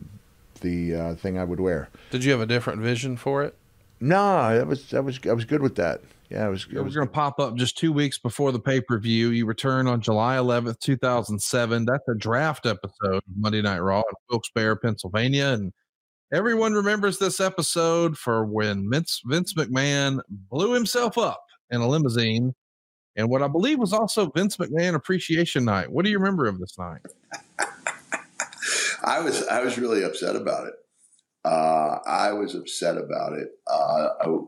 the uh, thing I would wear. Did you have a different vision for it? No, that was that was I was good with that. Yeah, it was. I We're was going to pop up just two weeks before the pay per view. You return on July 11th, 2007. That's a draft episode of Monday Night Raw in Wilkes-Barre, Pennsylvania. And everyone remembers this episode for when Vince, Vince McMahon blew himself up in a limousine and what I believe was also Vince McMahon Appreciation Night. What do you remember of this night? I was I was really upset about it. Uh, I was upset about it. Uh, I- we're,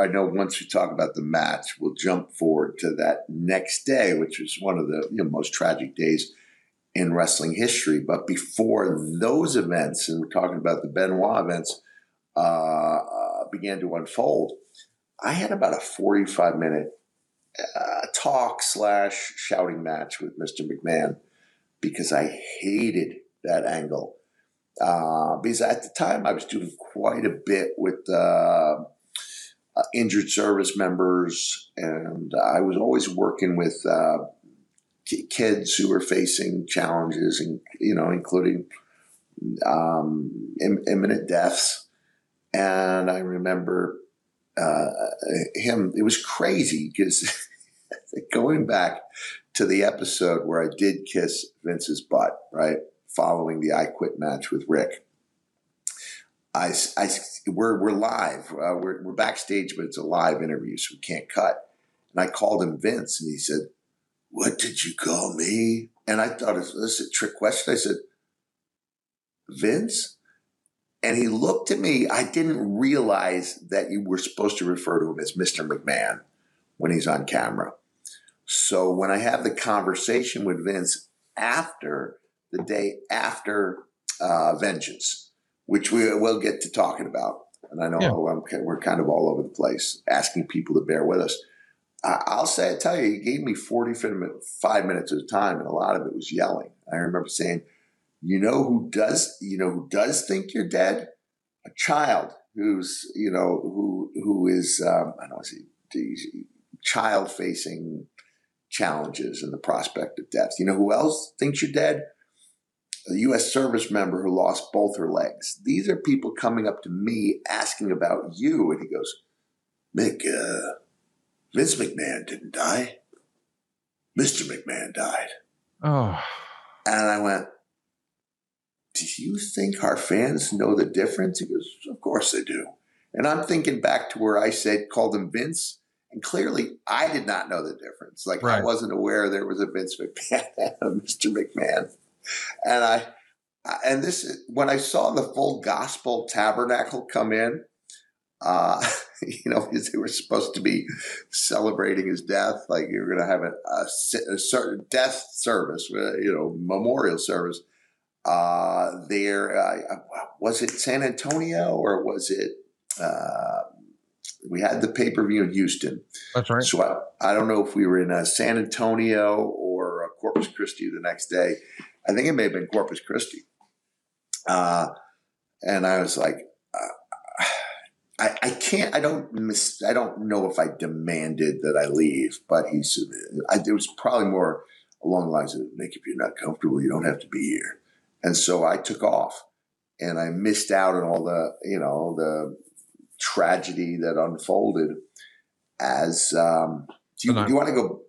I know once we talk about the match, we'll jump forward to that next day, which was one of the you know, most tragic days in wrestling history. But before those events, and we're talking about the Benoit events, uh, began to unfold, I had about a 45 minute uh, talk slash shouting match with Mr. McMahon because I hated that angle. Uh, because at the time I was doing quite a bit with uh, uh, injured service members, and I was always working with uh, kids who were facing challenges, and you know, including um, Im- imminent deaths. And I remember uh, him. It was crazy because going back to the episode where I did kiss Vince's butt, right, following the I Quit match with Ric. I, I we're we're live. Uh, we're we're backstage, but it's a live interview, so we can't cut. And I called him Vince, and he said, "What did you call me?" And I thought, "This is a trick question." I said, "Vince," and he looked at me. I didn't realize that you were supposed to refer to him as Mister McMahon when he's on camera. So when I have the conversation with Vince after the day after uh, Vengeance, which we will get to talking about, and I know yeah. we're kind of all over the place, asking people to bear with us. I'll say, I tell you, he gave me 45 minutes of time, and a lot of it was yelling. I remember saying, "You know who does? You know who does think you're dead? A child who's, you know, who who is, um, I don't know, child facing challenges and the prospect of death. You know who else thinks you're dead? A U.S. service member who lost both her legs. These are people coming up to me asking about you. And he goes, Mick, uh, Vince McMahon didn't die. Mr. McMahon died. Oh. And I went, Do you think our fans know the difference? He goes, Of course they do. And I'm thinking back to where I said, called him Vince. And clearly, I did not know the difference. Like right. I wasn't aware there was a Vince McMahon and a Mr. McMahon. And I, and this when I saw the full gospel tabernacle come in, uh, you know, because they were supposed to be celebrating his death, like you're going to have a, a, a, certain death service, uh, you know, memorial service. Uh, there uh, was it San Antonio or was it uh, we had the pay per view in Houston. That's right. So I, I don't know if we were in uh, San Antonio or uh, Corpus Christi the next day. I think it may have been Corpus Christi. Uh, and I was like, uh, I, I can't. I don't miss. I don't know if I demanded that I leave, but he's. I, it was probably more along the lines of, "Make if you're not comfortable, you don't have to be here." And so I took off, and I missed out on all the, you know, the tragedy that unfolded as um, do you, do you want to go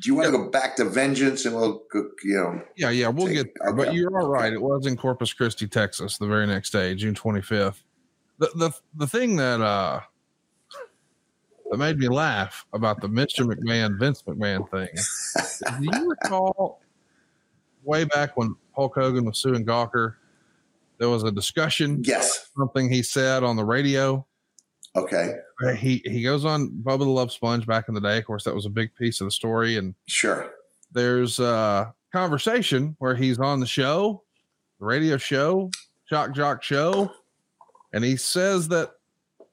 do you want to go back to vengeance and we'll you know yeah yeah we'll take, get there okay. but you're all right it was in corpus christi texas the very next day june 25th the the, the thing that uh that made me laugh about the mr mcmahon vince mcmahon thing do you recall way back when hulk hogan was suing gawker there was a discussion yes. something he said on the radio Okay. He he goes on Bubba the Love Sponge back in the day. Of course, that was a big piece of the story. And sure, there's a conversation where he's on the show, the radio show, Shock Jock Show, and he says that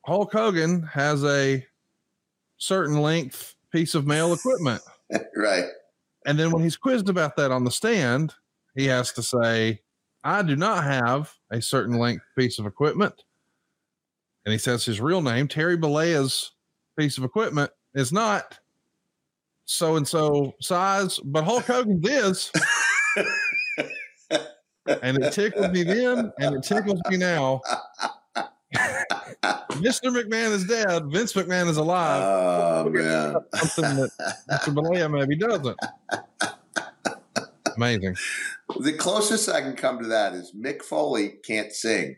Hulk Hogan has a certain length piece of male equipment. right. And then when he's quizzed about that on the stand, he has to say, I do not have a certain length piece of equipment and he says his real name, Terry Bollea's piece of equipment, is not so and so size, but Hulk Hogan is. and it tickled me then, and it tickles me now. Mr. McMahon is dead. Vince McMahon is alive. Oh man, something that Mr. Bollea maybe doesn't. Amazing. The closest I can come to that is Mick Foley can't sing.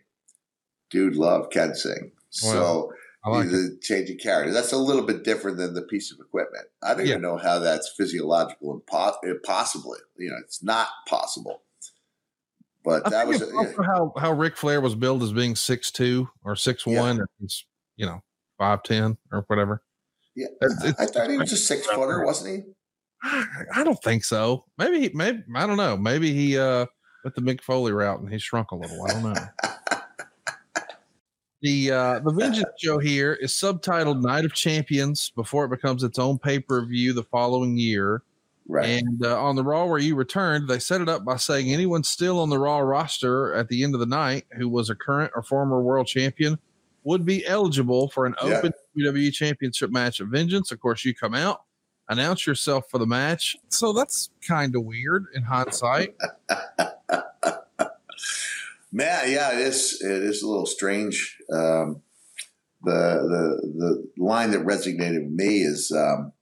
Dude, love can sing. So like he's a changing character. That's a little bit different than the piece of equipment. I don't yeah. even know how that's physiological and po- possibly. You know, it's not possible. But I that was also how how Ric Flair was billed as being six two or six one. Yeah. It's you know five ten or whatever. Yeah, It's- it's- I thought he was a six footer, wasn't he? I I don't think so. Maybe, he- maybe I don't know. Maybe he uh went the Mick Foley route and he shrunk a little. I don't know. the uh the Vengeance show here is subtitled Night of Champions before it becomes its own pay per view the following year. Right. And uh, on the Raw where you returned, they set it up by saying anyone still on the Raw roster at the end of the night who was a current or former world champion would be eligible for an Yeah. open WWE Championship match at Vengeance. Of course, you come out, announce yourself for the match. So that's kind of weird in hindsight. Man, yeah, it is. It is a little strange. Um, the the the line that resonated with me is, um,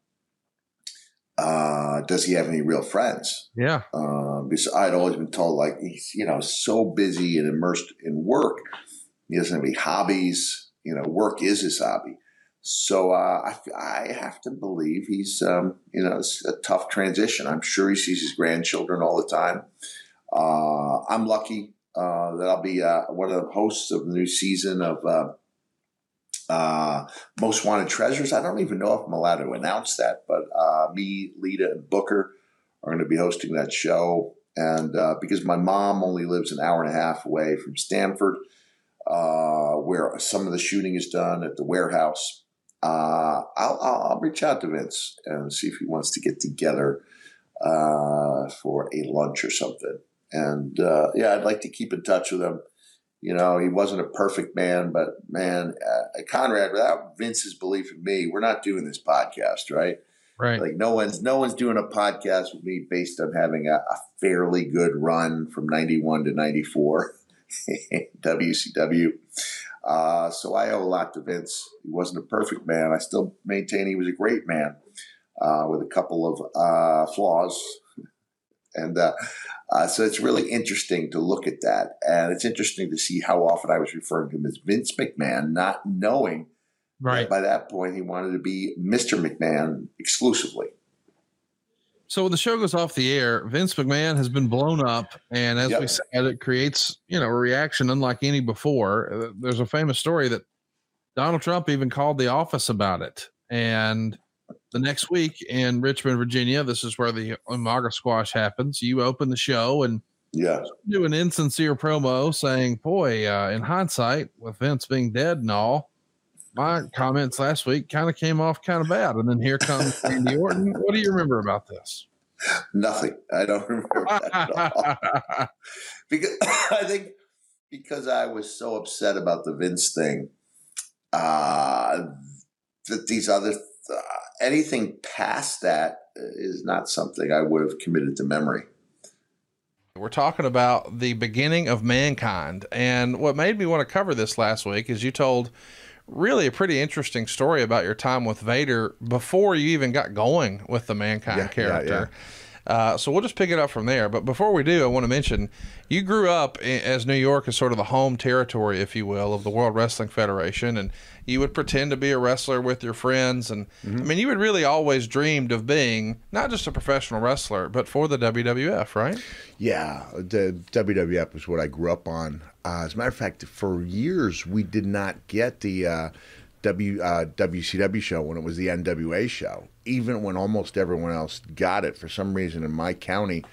uh, "Does he have any real friends?" Yeah. Uh, because I'd always been told, like he's you know so busy and immersed in work, he doesn't have any hobbies. You know, work is his hobby. So uh, I, I have to believe he's um, you know it's a tough transition. I'm sure he sees his grandchildren all the time. Uh, I'm lucky uh, that I'll be uh, one of the hosts of the new season of uh, uh, Most Wanted Treasures. I don't even know if I'm allowed to announce that, but uh, me, Lita, and Booker are going to be hosting that show. And uh, because my mom only lives an hour and a half away from Stamford, where some of the shooting is done at the warehouse, I'll, I'll, reach out to Vince and see if he wants to get together for a lunch or something. And uh, yeah, I'd like to keep in touch with him. You know, he wasn't a perfect man, but man, uh, Conrad, without Vince's belief in me, we're not doing this podcast, right? Right. Like no one's no one's doing a podcast with me based on having a, a fairly good run from ninety one to ninety four, WCW. Uh, so I owe a lot to Vince. He wasn't a perfect man. I still maintain he was a great man uh, with a couple of uh, flaws, and uh, uh, so it's really interesting to look at that, and it's interesting to see how often I was referring to him as Vince McMahon, not knowing Right. that by that point he wanted to be Mr. McMahon exclusively. So when the show goes off the air, Vince McMahon has been blown up, and as we said, it creates you know a reaction unlike any before. Uh, There's a famous story that Donald Trump even called the office about it, and the next week in Richmond, Virginia, this is where the Umaga squash happens. You open the show and Yeah, do an insincere promo saying, "Boy, uh, in hindsight, with Vince being dead and all." My comments last week kind of came off kind of bad, and then here comes Randy Orton. What do you remember about this? nothing. I don't remember that at all. because I think because I was so upset about the Vince thing, uh, that these other Uh, anything past that uh, is not something I would have committed to memory. We're talking about the beginning of mankind. And what made me want to cover this last week is you told really a pretty interesting story about your time with Vader before you even got going with the mankind Yeah, yeah, character. Uh, so we'll just pick it up from there. But before we do, I want to mention you grew up i- as New York is sort of the home territory, if you will, of the World Wrestling Federation, and you would pretend to be a wrestler with your friends. And I mean, you had really always dreamed of being not just a professional wrestler, but for the WWF, right? Yeah, the WWF was what I grew up on. Uh, as a matter of fact, for years we did not get the uh, W uh, WCW show when it was the NWA show. Even when almost everyone else got it, for some reason in my county,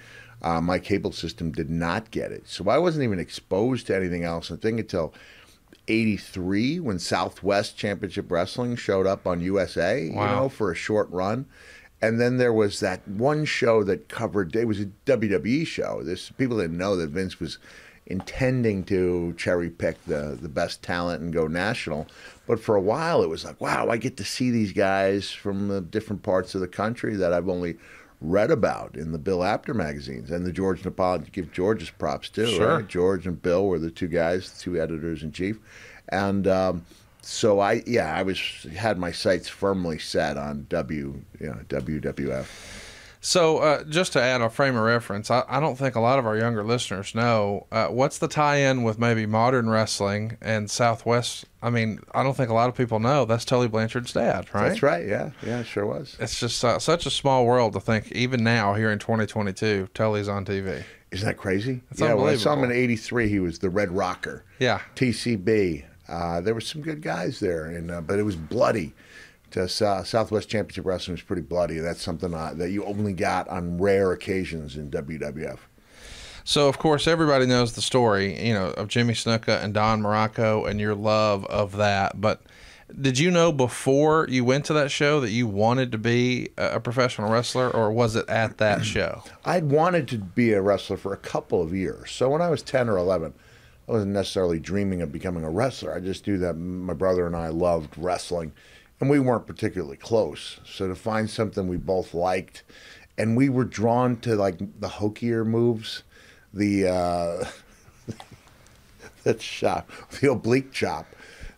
uh, my cable system did not get it. So I wasn't even exposed to anything else. I think until 83 when Southwest Championship Wrestling showed up on USA, you know, for a short run. And then there was that one show that covered it was a WWE show. This people didn't know that Vince was intending to cherry pick the the best talent and go national. But for a while it was like, wow, I get to see these guys from the different parts of the country that I've only read about in the Bill Apter magazines and the George Napolitano. Give George his props too. Sure. right? George and Bill were the two guys, the two editors in chief, and um, so I yeah I was had my sights firmly set on W you know WWF. So, uh, just to add a frame of reference, I, I don't think a lot of our younger listeners know uh, what's the tie-in with maybe modern wrestling and Southwest. I mean, I don't think a lot of people know that's Tully Blanchard's dad, right? That's right. Yeah, yeah, it sure was. It's just uh, such a small world to think. Even now, here in 2022, Tully's on TV. Isn't that crazy? It's yeah, when I saw him in '83, he was the Red Rocker. Yeah, TCB, Uh, there were some good guys there, and uh, but it was bloody. Just, uh, Southwest Championship Wrestling was pretty bloody. That's something uh, that you only got on rare occasions in WWF. So, of course, everybody knows the story, you know, of Jimmy Snuka and Don Muraco and your love of that. But did you know before you went to that show that you wanted to be a a professional wrestler, or was it at that show? I'd wanted to be a wrestler for a couple of years. So when I was 10 or 11, I wasn't necessarily dreaming of becoming a wrestler. I just knew that my brother and I loved wrestling, and we weren't particularly close. So to find something we both liked, and we were drawn to like the hokier moves, the uh, that chop, the oblique chop.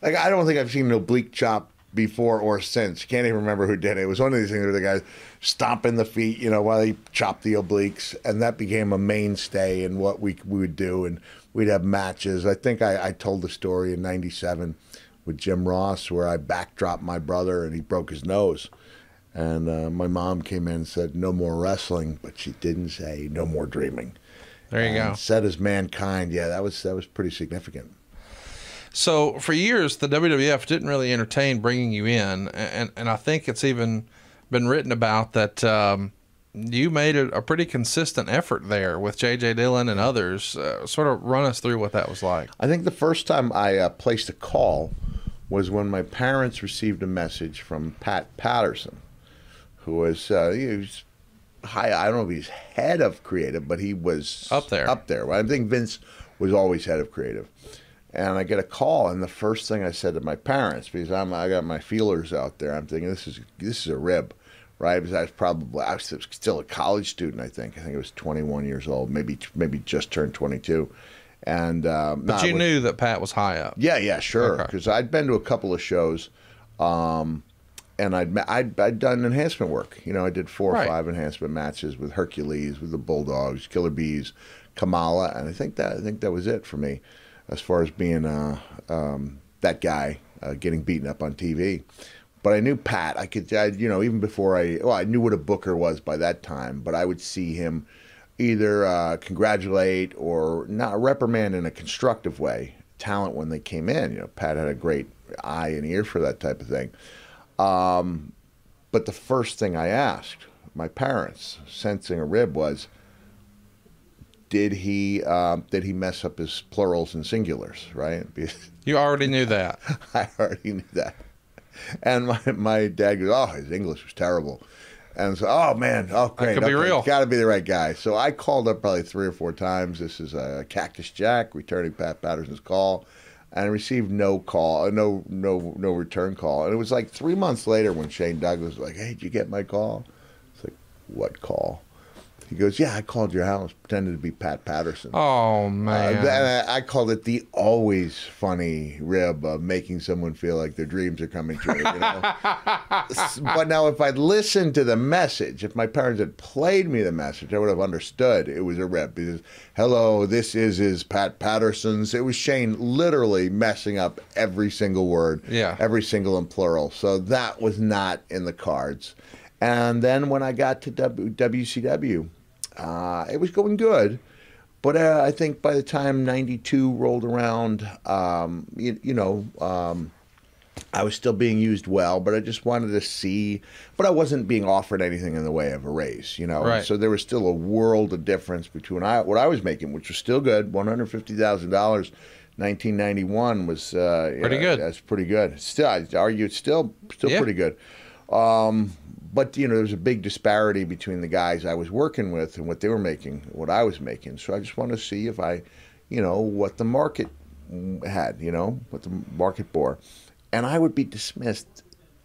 Like I don't think I've seen an oblique chop before or since. Can't even remember who did it. It was one of these things where the guys stomping the feet, you know, while they chop the obliques, and that became a mainstay in what we we would do, and we'd have matches. I think I, I told the story in '97 with Jim Ross where I backdropped my brother and he broke his nose. And uh, my mom came in and said, "No more wrestling," but she didn't say "No more dreaming." There you And go. Said as mankind, yeah, that was that was pretty significant. So for years, the WWF didn't really entertain bringing you in, and and I think it's even been written about that um, you made a, a pretty consistent effort there with J.J. Dillon and others. Uh, sort of run us through what that was like. I think the first time I uh, placed a call was when my parents received a message from Pat Patterson, who was uh, he was high. I don't know if he's head of creative, but he was Up there. Up there. I think Vince was always head of creative. And I get a call, and the first thing I said to my parents, because I'm I got my feelers out there, I'm thinking this is this is a rib, right? Because I was probably I was still a college student. I think I think I was 21 years old, maybe maybe just turned 22, and um, But nah, you knew that Pat was high up. yeah, yeah, sure. Okay. Because I'd been to a couple of shows, um, and I'd, I'd, I'd done enhancement work. You know, I did four Right. or five enhancement matches with Hercules, with the Bulldogs, Killer Bees, Kamala, and I think that I think that was it for me, as far as being uh, um, that guy uh, getting beaten up on TV. But I knew Pat. I could, I, you know, even before I, well, I knew what a booker was by that time. But I would see him either uh, congratulate or not reprimand in a constructive way talent when they came in. You know, Pat had a great eye and ear for that type of thing. Um, but the first thing I asked my parents, sensing a rib, was, did he um, did he mess up his plurals and singulars? Right. You already knew that. I already knew that. And my, my dad goes, Oh, his English was terrible. And so, oh man, oh great, could be real. Got to be the right guy. So I called up probably three or four times. This is uh, Cactus Jack returning Pat Patterson's call, and I received no call, uh, no no no return call. And it was like three months later when Shane Douglas was like, "Hey, did you get my call?" It's like, "What call?" He goes, "Yeah, I called your house, pretended to be Pat Patterson." Oh Uh, man. I, I called it the always funny rib of making someone feel like their dreams are coming true. You know? But now, if I'd listened to the message, if my parents had played me the message, I would have understood it was a rib because, hello, this is his Pat Patterson's. It was Shane literally messing up every single word, Yeah. every single in plural. So that was not in the cards. And then when I got to w- WCW, uh, it was going good. But uh, I think by the time '92 rolled around, um, you, you know, um, I was still being used well. But I just wanted to see. But I wasn't being offered anything in the way of a raise, you know. Right. So there was still a world of difference between I, what I was making, which was still good, one hundred fifty thousand dollars. 1991 was uh, Pretty know, good. That's pretty good. Still, I'd argue it's still still Yeah. pretty good. Um, but you know, there's a big disparity between the guys I was working with and what they were making, what I was making. So I just want to see if I, you know, what the market had, you know, what the market bore, and I would be dismissed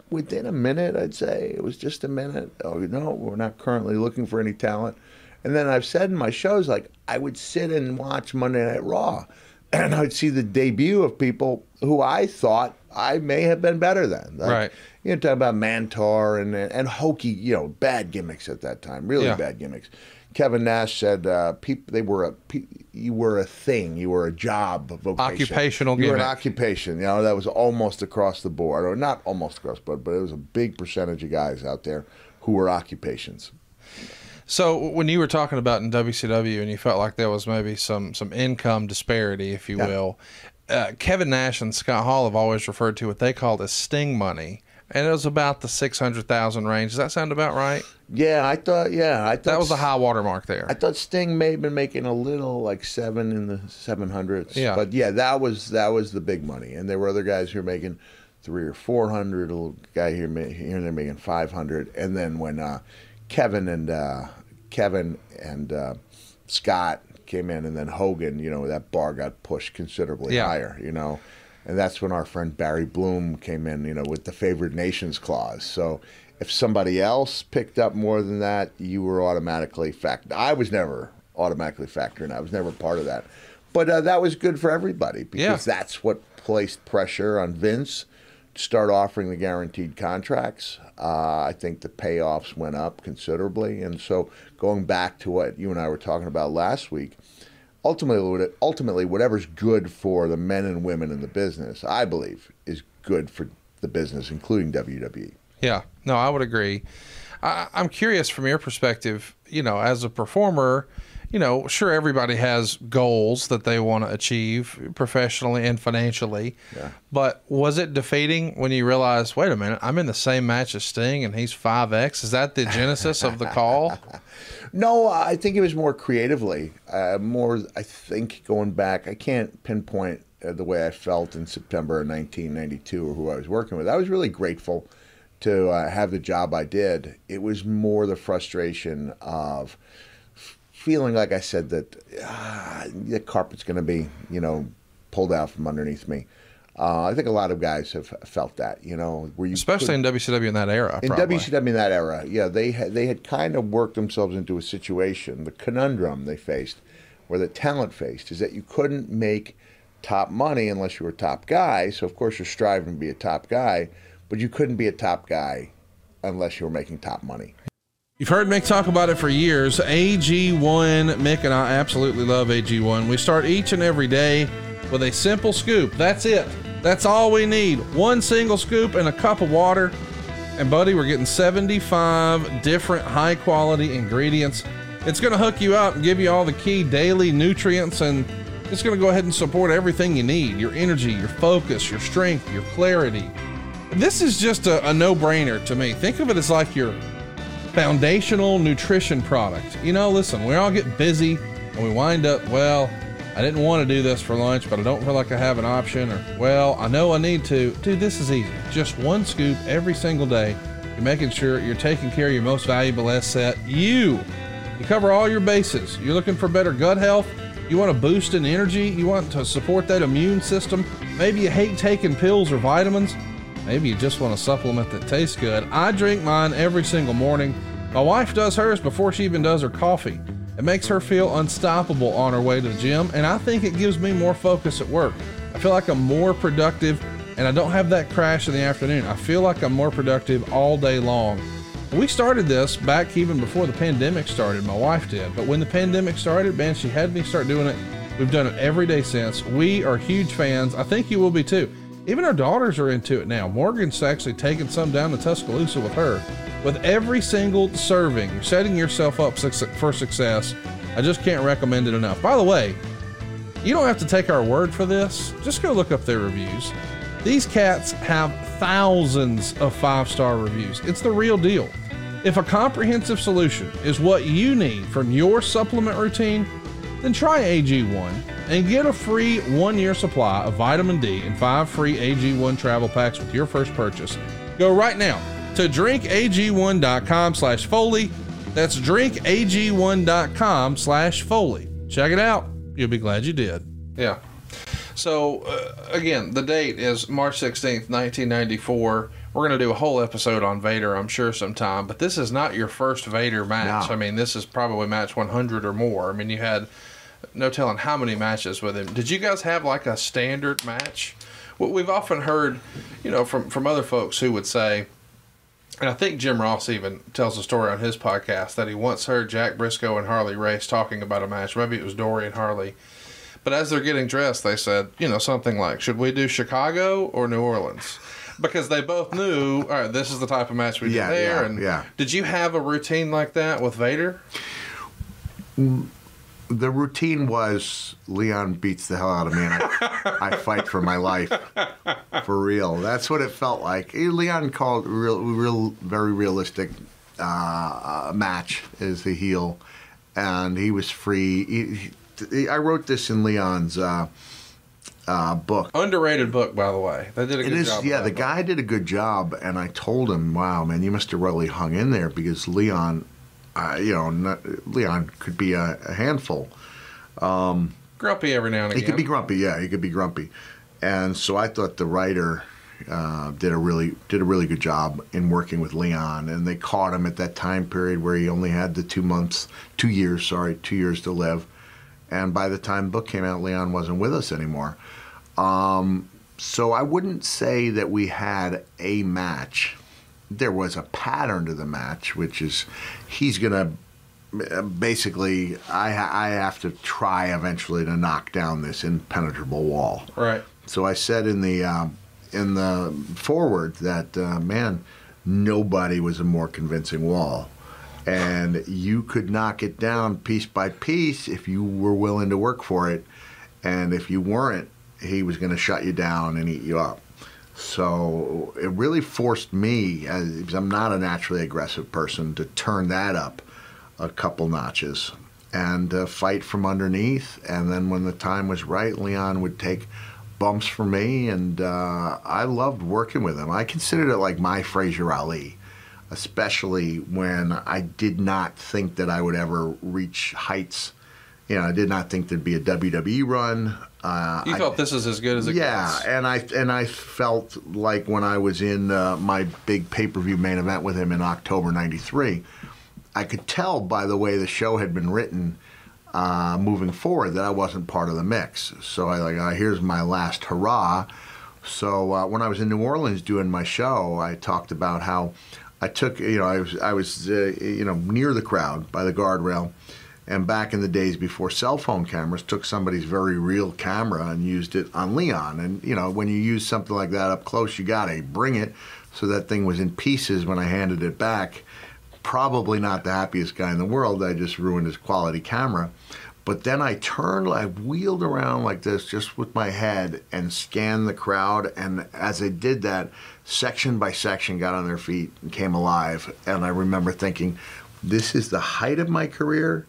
within a minute. I'd say it was just a minute. Oh no, we're not currently looking for any talent. And then I've said in my shows, like I would sit and watch Monday Night Raw, and I'd see the debut of people who I thought I may have been better than. Like, Right. You know, talking about Mantaur and and hokey, you know, bad gimmicks at that time, really Yeah. bad gimmicks. Kevin Nash said, uh, "People, they were a, pe- you were a thing, you were a job, vocation, Occupational you were an occupation. You know, that was almost across the board, or not almost across the board, but it was a big percentage of guys out there who were occupations. So when you were talking about in WCW and you felt like there was maybe some some income disparity, if you Yeah. will, uh, Kevin Nash and Scott Hall have always referred to what they called as Sting money, and it was about the six hundred thousand range. Does that sound about right? Yeah, I thought. Yeah, I thought That was the high water mark there. I thought Sting may have been making a little like seven in the seven hundreds. Yeah. but yeah, that was that was the big money, and there were other guys who were making three or four hundred. A little guy here, here and there making five hundred, and then when uh, Kevin and uh, Kevin and uh, Scott came in, and then Hogan, you know, that bar got pushed considerably Yeah. higher, you know. And that's when our friend Barry Bloom came in, you know, with the favored nations clause. So if somebody else picked up more than that, you were automatically fact. I was never automatically factoring. I was never part of that. But uh, that was good for everybody because Yeah. that's what placed pressure on Vince to start offering the guaranteed contracts. Uh, I think the payoffs went up considerably, and so going back to what you and I were talking about last week, ultimately, ultimately, whatever's good for the men and women in the business, I believe, is good for the business, including. WWE. Yeah, no, I would agree. I, I'm curious from your perspective, you know, as a performer, you know, sure, everybody has goals that they want to achieve professionally and financially. Yeah. But was it defeating when you realized, wait a minute, I'm in the same match as Sting and he's 5X? Is that the genesis of the call? No, I think it was more creatively. Uh, more, I think, going back, I can't pinpoint uh, the way I felt in September of 1992 or who I was working with. I was really grateful to uh, have the job I did. It was more the frustration of feeling like I said that ah, the carpet's going to be, you know, pulled out from underneath me. Uh, I think a lot of guys have felt that, you know, where you Especially in WCW in that era. in probably. WCW in that era, yeah, they had they had kind of worked themselves into a situation. The conundrum they faced, or the talent faced, is that you couldn't make top money unless you were a top guy. So of course you're striving to be a top guy, but you couldn't be a top guy unless you were making top money. You've heard Mick talk about it for years. AG1, Mick and I absolutely love AG1. We start each and every day with a simple scoop. That's it. That's all we need. One single scoop and a cup of water. And, buddy, we're getting 75 different high quality ingredients. It's going to hook you up and give you all the key daily nutrients, and it's going to go ahead and support everything you need your energy, your focus, your strength, your clarity. This is just a, a no brainer to me. Think of it as like your foundational nutrition product. You know, listen, we all get busy and we wind up, well, I didn't want to do this for lunch, but I don't feel like I have an option, or, well, I know I need to. Dude, this is easy. Just one scoop every single day. You're making sure you're taking care of your most valuable asset, you. You cover all your bases. You're looking for better gut health. You want to boost in energy. You want to support that immune system. Maybe you hate taking pills or vitamins. Maybe you just want a supplement that tastes good. I drink mine every single morning. My wife does hers before she even does her coffee. It makes her feel unstoppable on her way to the gym, and I think it gives me more focus at work. I feel like I'm more productive, and I don't have that crash in the afternoon. I feel like I'm more productive all day long. We started this back even before the pandemic started. My wife did. But when the pandemic started, man, she had me start doing it. We've done it every day since. We are huge fans. I think you will be too. Even our daughters are into it now. Morgan's actually taking some down to Tuscaloosa with her. With every single serving, you're setting yourself up for success. I just can't recommend it enough. By the way, you don't have to take our word for this. Just go look up their reviews. These cats have thousands of five star reviews. It's the real deal. If a comprehensive solution is what you need from your supplement routine, then try AG1 and get a free one year supply of vitamin D and five free AG1 travel packs with your first purchase. Go right now to drinkag1.com slash Foley. That's drinkag1.com slash Foley. Check it out. You'll be glad you did. Yeah. So, uh, again, the date is March 16th, 1994. We're going to do a whole episode on Vader, I'm sure, sometime. But this is not your first Vader match. No. I mean, this is probably match 100 or more. I mean, you had no telling how many matches with him. Did you guys have like a standard match? What we've often heard, you know, from, from other folks who would say, and I think Jim Ross even tells a story on his podcast that he once heard Jack Brisco and Harley Race talking about a match. Maybe it was Dory and Harley. But as they're getting dressed, they said, you know, something like, should we do Chicago or New Orleans? Because they both knew, all right, this is the type of match we do Yeah, there. yeah, and yeah. did you have a routine like that with Vader? The routine was Leon beats the hell out of me and I, I fight for my life. For real. That's what it felt like. Eh, Leon called real, real very realistic uh, match as the heel. And he was free. He, he, I wrote this in Leon's uh, uh, book. Underrated book, by the way. They did a It good is, job. yeah. The that guy did a good job, and I told him, "Wow, man, you must have really hung in there because Leon, uh, you know, not, Leon could be a, a handful. book. Grumpy every now and He could be grumpy, yeah. He could be grumpy, and so I thought the writer uh, did a really did a really good job in working with Leon, and they caught him at that time period where he only had the two months, two years, sorry, two years to live, and by the time the book came out, Leon wasn't with us anymore. Um, so I wouldn't say that we had a match. There was a pattern to the match, which is he's gonna basically I I have to try eventually to knock down this impenetrable wall. Right. So I said in the um, in the forward that uh, man, nobody was a more convincing wall, and you could knock it down piece by piece if you were willing to work for it, and if you weren't, he was going to shut you down and eat you up. So it really forced me, as I'm not a naturally aggressive person, to turn that up a couple notches and uh, fight from underneath. And then when the time was right, Leon would take bumps for me, and uh, I loved working with him. I considered it like my Frazier Ali, especially when I did not think that I would ever reach heights. You know, I did not think there'd be a WWE run. Uh, You I- thought this is as good as it yeah, gets. and I and I felt like when I was in uh, my big pay per view main event with him in October '93, I could tell by the way the show had been written, uh, moving forward, that I wasn't part of the mix. So I like, uh, here's my last hurrah. So uh, when I was in New Orleans doing my show, I talked about how I took, you know, I was I was uh, you know near the crowd by the guardrail. And back in the days before cell phone cameras, took somebody's very real camera and used it on Leon. And you know, when you use something like that up close, you gotta bring it. So that thing was in pieces when I handed it back. Probably not the happiest guy in the world. I just ruined his quality camera. But then I turned, I wheeled around like this just with my head and scanned the crowd. And as I did that, section by section got on their feet and came alive. And I remember thinking, this is the height of my career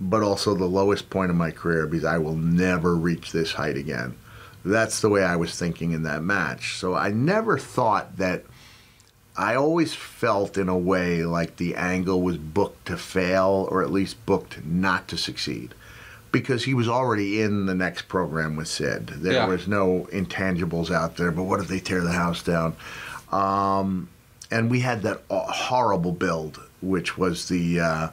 but also the lowest point of my career because I will never reach this height again. That's the way I was thinking in that match. So I never thought that. I always felt in a way like the angle was booked to fail or at least booked not to succeed because he was already in the next program with Sid. There Yeah. was no intangibles out there, but what if they tear the house down? Um, and we had that uh, horrible build, which was the uh,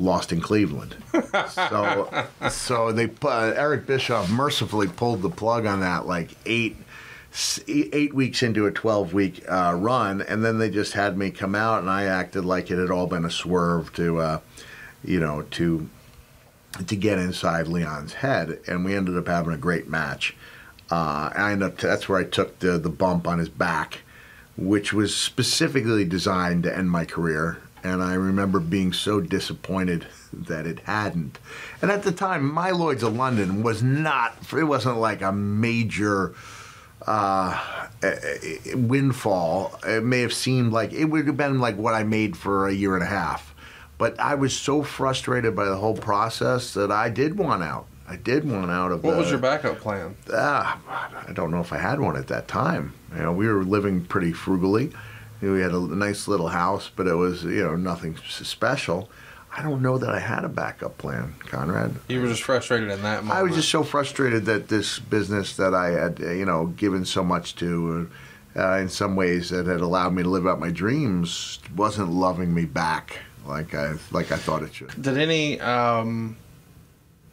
Lost in Cleveland. so, so they uh, Eric Bischoff mercifully pulled the plug on that like eight eight weeks into a 12 week uh, run and then they just had me come out and i acted like it had all been a swerve to uh, you know to to get inside leon's head and we ended up having a great match uh, I ended up that's where I took the the bump on his back, which was specifically designed to end my career. And I remember being so disappointed that it hadn't. And at the time, My Lloyd's of London was not. It wasn't like a major uh, windfall. It may have seemed like it would have been like what I made for a year and a half. But I was so frustrated by the whole process that I did want out. I did want out of What the, was your backup plan? Ah, I don't know if I had one at that time. You know, we were living pretty frugally. We had a nice little house, but it was you know nothing special. I don't know that I had a backup plan, Conrad. You were just frustrated in that moment. I was just so frustrated that this business that I had, uh, you know, given so much to, uh, in some ways that had allowed me to live out my dreams, wasn't loving me back like I like I thought it should. Did any, um,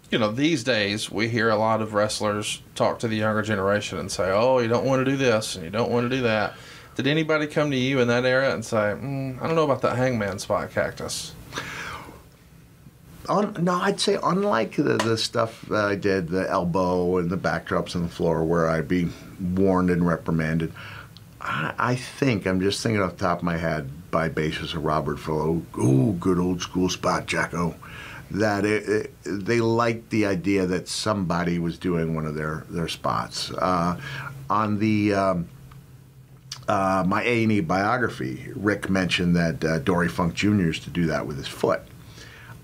you know, these days we hear a lot of wrestlers talk to the younger generation and say, "Oh, you don't want to do this and you don't want to do that." Did anybody come to you in that era and say, mm, "I don't know about that hangman spot cactus"? Un, no, I'd say unlike the, the stuff I did, the elbow and the backdrops on the floor where I'd be warned and reprimanded, I, I think, I'm just thinking off the top of my head, by basis of Robert Fuller, ooh, good old school spot, Jacko. that it, it, they liked the idea that somebody was doing one of their their spots uh, on the. Um, uh, my A and E biography, Rick mentioned that uh, Dory Funk Jr. used to do that with his foot.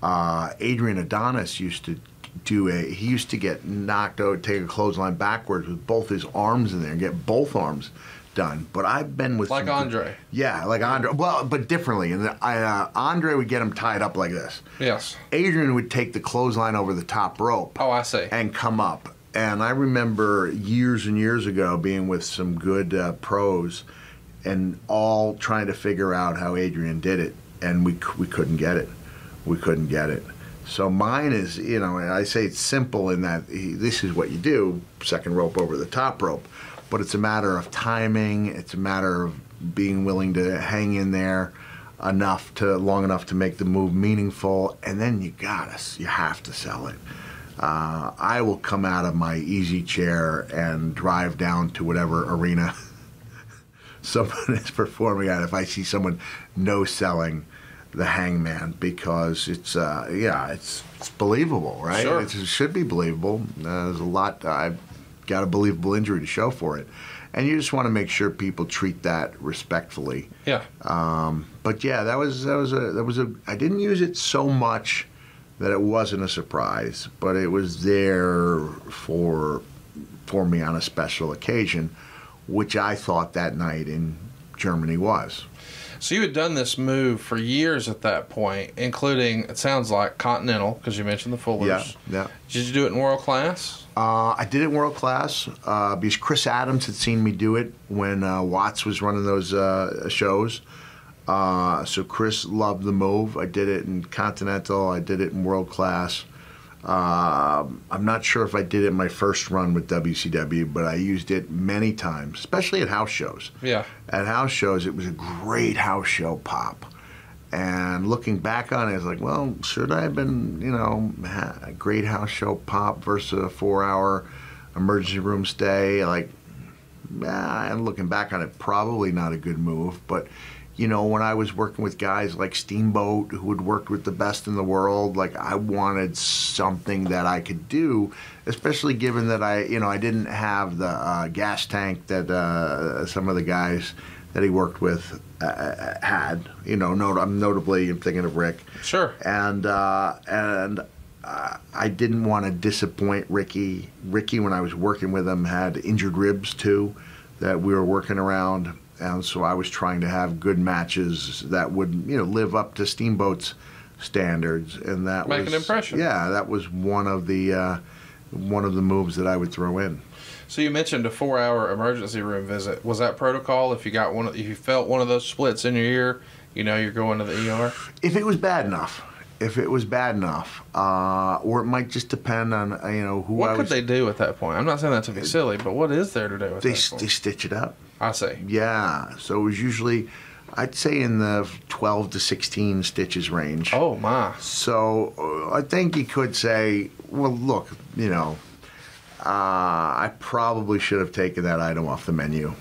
Uh, Adrian Adonis used to do a. He used to get knocked out, take a clothesline backwards with both his arms in there, and get both arms done. But I've been with Like some- Andre. Yeah, like Andre. Well, but differently. And I, uh, Andre would get him tied up like this. Yes. Adrian would take the clothesline over the top rope Oh, I see. and come up. And I remember years and years ago being with some good uh, pros and all trying to figure out how Adrian did it, and we we couldn't get it. We couldn't get it. So mine is, you know, I say it's simple in that he, this is what you do: second rope over the top rope. But it's a matter of timing. It's a matter of being willing to hang in there enough to long enough to make the move meaningful, and then you gotta, you have to sell it. Uh, I will come out of my easy chair and drive down to whatever arena someone is performing at if I see someone no selling the hangman because it's uh, yeah it's it's believable right Sure. It's- it should be believable uh, there's a lot I've got a believable injury to show for it and you just want to make sure people treat that respectfully Yeah. um, but yeah, that was that was a that was a. I didn't use it so much that it wasn't a surprise, but it was there for for me on a special occasion, which I thought that night in Germany was. So you had done this move for years at that point, including it sounds like Continental because you mentioned the Fullers. Yeah, yeah. Did you do it in world class? Uh, I did it in world class uh, because Chris Adams had seen me do it when uh, Watts was running those uh, shows. Uh, so Chris loved the move. I did it in Continental. I did it in world class. Um I'm not sure if I did it in my first run with WCW, but I used it many times, especially at house shows. Yeah. At house shows, it was a great house show pop. And looking back on it, it's like, well, should I have been, you know, a great house show pop versus a four-hour emergency room stay? Like, yeah, and looking back on it, probably not a good move. But, you know, when I was working with guys like Steamboat, who had worked with the best in the world, like I wanted something that I could do, especially given that I, you know, I didn't have the uh, gas tank that uh, some of the guys that he worked with uh, had. You know, not, I'm notably, I'm thinking of Rick Sure. and uh, and uh, I didn't want to disappoint Ricky. Ricky, when I was working with him, had injured ribs too that we were working around, and so I was trying to have good matches that would you know live up to Steamboat's standards, and that Make an impression. Yeah, that was one of the uh, one of the moves that I would throw in. So you mentioned a four-hour emergency room visit. Was that protocol? If you got one, if you felt one of those splits in your ear, you know you're going to the ER. If it was bad enough. If it was bad enough, uh, or it might just depend on uh, you know who What I could was. they do at that point? I'm not saying that to be silly, but what is there to do they, they stitch it up. I see. Yeah, so it was usually, I'd say in the 12 to 16 stitches range. Oh my. So uh, I think you could say, well, look, you know, uh, I probably should have taken that item off the menu.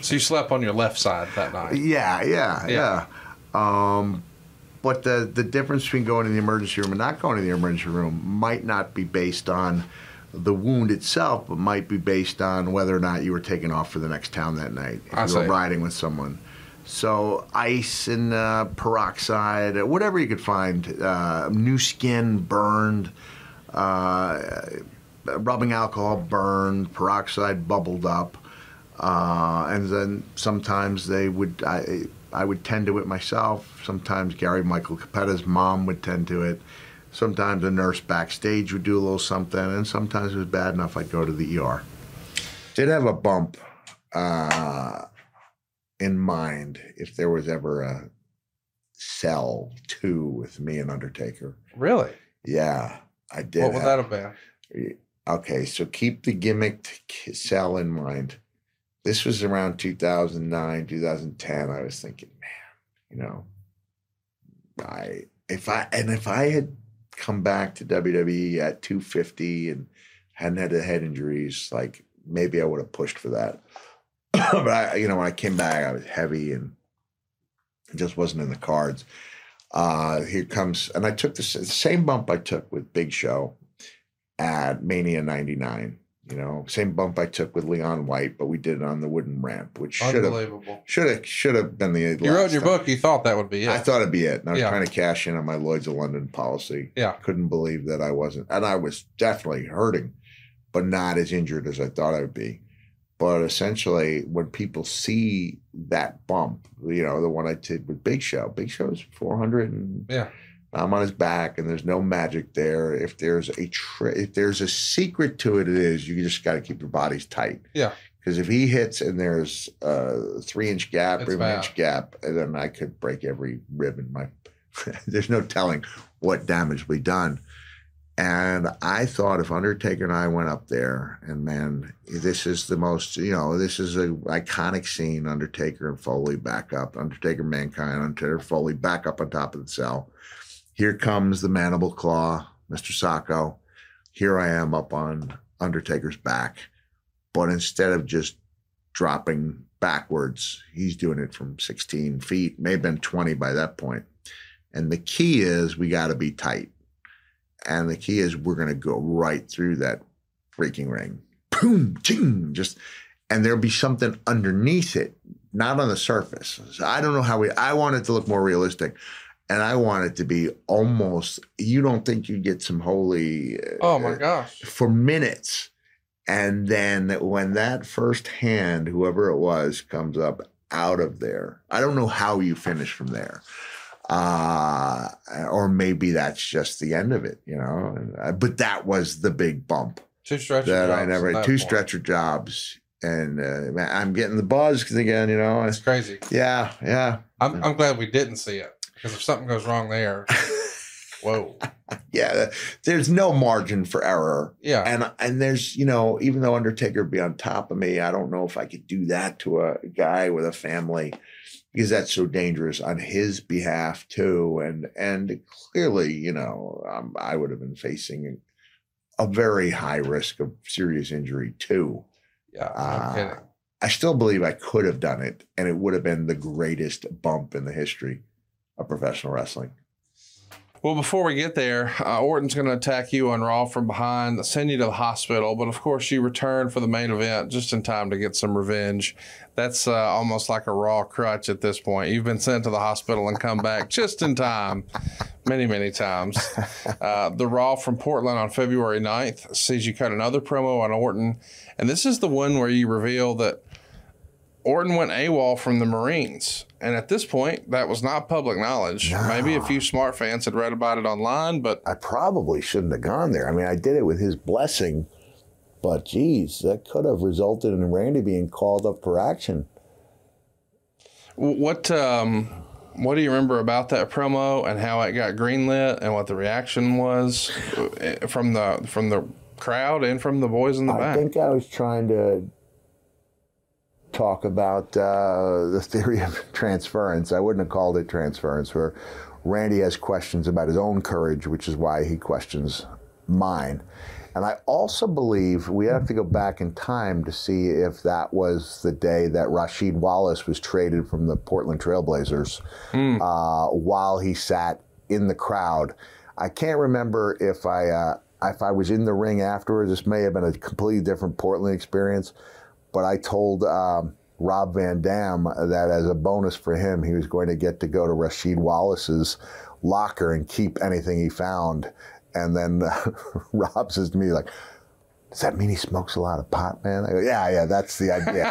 So you slept on your left side that night. Yeah, yeah, Yeah. yeah. Um, but the the difference between going to the emergency room and not going to the emergency room might not be based on the wound itself, but might be based on whether or not you were taken off for the next town that night. If I you were riding with someone. So ice and uh, peroxide, whatever you could find, uh, new skin burned, uh, rubbing alcohol burned, peroxide bubbled up, uh, and then sometimes they would I, I would tend to it myself. Sometimes Gary Michael Cappetta's mom would tend to it. Sometimes a nurse backstage would do a little something, and sometimes it was bad enough I'd go to the ER. Did have a bump uh, in mind if there was ever a cell two with me and Undertaker. Really? Yeah, I did. What would have- that been? Okay, so keep the gimmicked cell in mind. This was around 2009, 2010. I was thinking, man, you know, I if I and if I had come back to WWE at 250 and hadn't had the head injuries, like maybe I would have pushed for that. but I, you know, when I came back, I was heavy and it just wasn't in the cards. Uh, here comes, and I took the same bump I took with Big Show at Mania '99. You know, same bump I took with Leon White, but we did it on the wooden ramp, which should have should have should have been the. You wrote in your book, you thought that would be it. I thought it'd be it. And I was Yeah. trying to cash in on my Lloyd's of London policy. Yeah. Couldn't believe that I wasn't. And I was definitely hurting, but not as injured as I thought I would be. But essentially, when people see that bump, you know, the one I did with Big Show, Big Show's 400 and Yeah. I'm on his back and there's no magic there. If there's a tri- if there's a secret to it, it is you just got to keep your bodies tight. Yeah. Because if he hits and there's a three inch gap It's or an inch gap, then I could break every rib in my. there's no telling what damage will be done. And I thought if Undertaker and I went up there, and man, this is the most, you know, this is a iconic scene. Undertaker and Foley back up, Undertaker, Mankind, Undertaker, Foley back up on top of the cell. Here comes the mandible claw, Mr. Socko. Here I am up on Undertaker's back. But instead of just dropping backwards, he's doing it from 16 feet, may have been 20 by that point. And the key is we got to be tight. And the key is we're going to go right through that freaking ring. Boom, ching, just, and there'll be something underneath it, not on the surface. So I don't know how we, I want it to look more realistic. And I want it to be almost, you don't think you get some holy. uh, Oh my gosh. for minutes. And then when that first hand, whoever it was, comes up out of there, I don't know how you finish from there. Uh, or maybe that's just the end of it, you know. Uh, But that was the big bump Two stretcher that I jobs never that two point. stretcher jobs. And uh, I'm getting the buzz again, you know. It's crazy. Yeah, yeah, I'm, I'm glad we didn't see it because if something goes wrong there, whoa. yeah. There's no margin for error. Yeah. and and there's you know even though Undertaker would be on top of me, I don't know if I could do that to a guy with a family because that's so dangerous on his behalf too. And and clearly, you know, um, I would have been facing a very high risk of serious injury too. Yeah. Ah. Kidding. I still believe I could have done it, and it would have been the greatest bump in the history of professional wrestling. Well, before we get there, uh, Orton's going to attack you on Raw from behind, send you to the hospital. But of course, you return for the main event just in time to get some revenge. That's uh, almost like a Raw crutch at this point. You've been sent to the hospital and come back just in time, many, many times. Uh, the Raw from Portland on February 9th sees you cut another promo on Orton. And this is the one where you reveal that Orton went AWOL from the Marines. And at this point, that was not public knowledge. Maybe a few smart fans had read about it online, but I probably shouldn't have gone there. I mean, I did it with his blessing, but geez, that could have resulted in Randy being called up for action. what um, what do you remember about that promo and how it got greenlit and what the reaction was uh, from the from the crowd and from the boys in the I back? I think I was trying to talk about uh, the theory of transference. I wouldn't have called it transference, where Randy has questions about his own courage, which is why he questions mine. And I also believe we have to go back in time to see if that was the day that Rasheed Wallace was traded from the Portland Trailblazers uh, while he sat in the crowd. I can't remember if I uh, if I was in the ring afterwards. This may have been a completely different Portland experience, but I told um, Rob Van Dam that as a bonus for him, he was going to get to go to Rasheed Wallace's locker and keep anything he found. And then Rob says to me, like, does that mean he smokes a lot of pot, man? I go, yeah, yeah, that's the idea.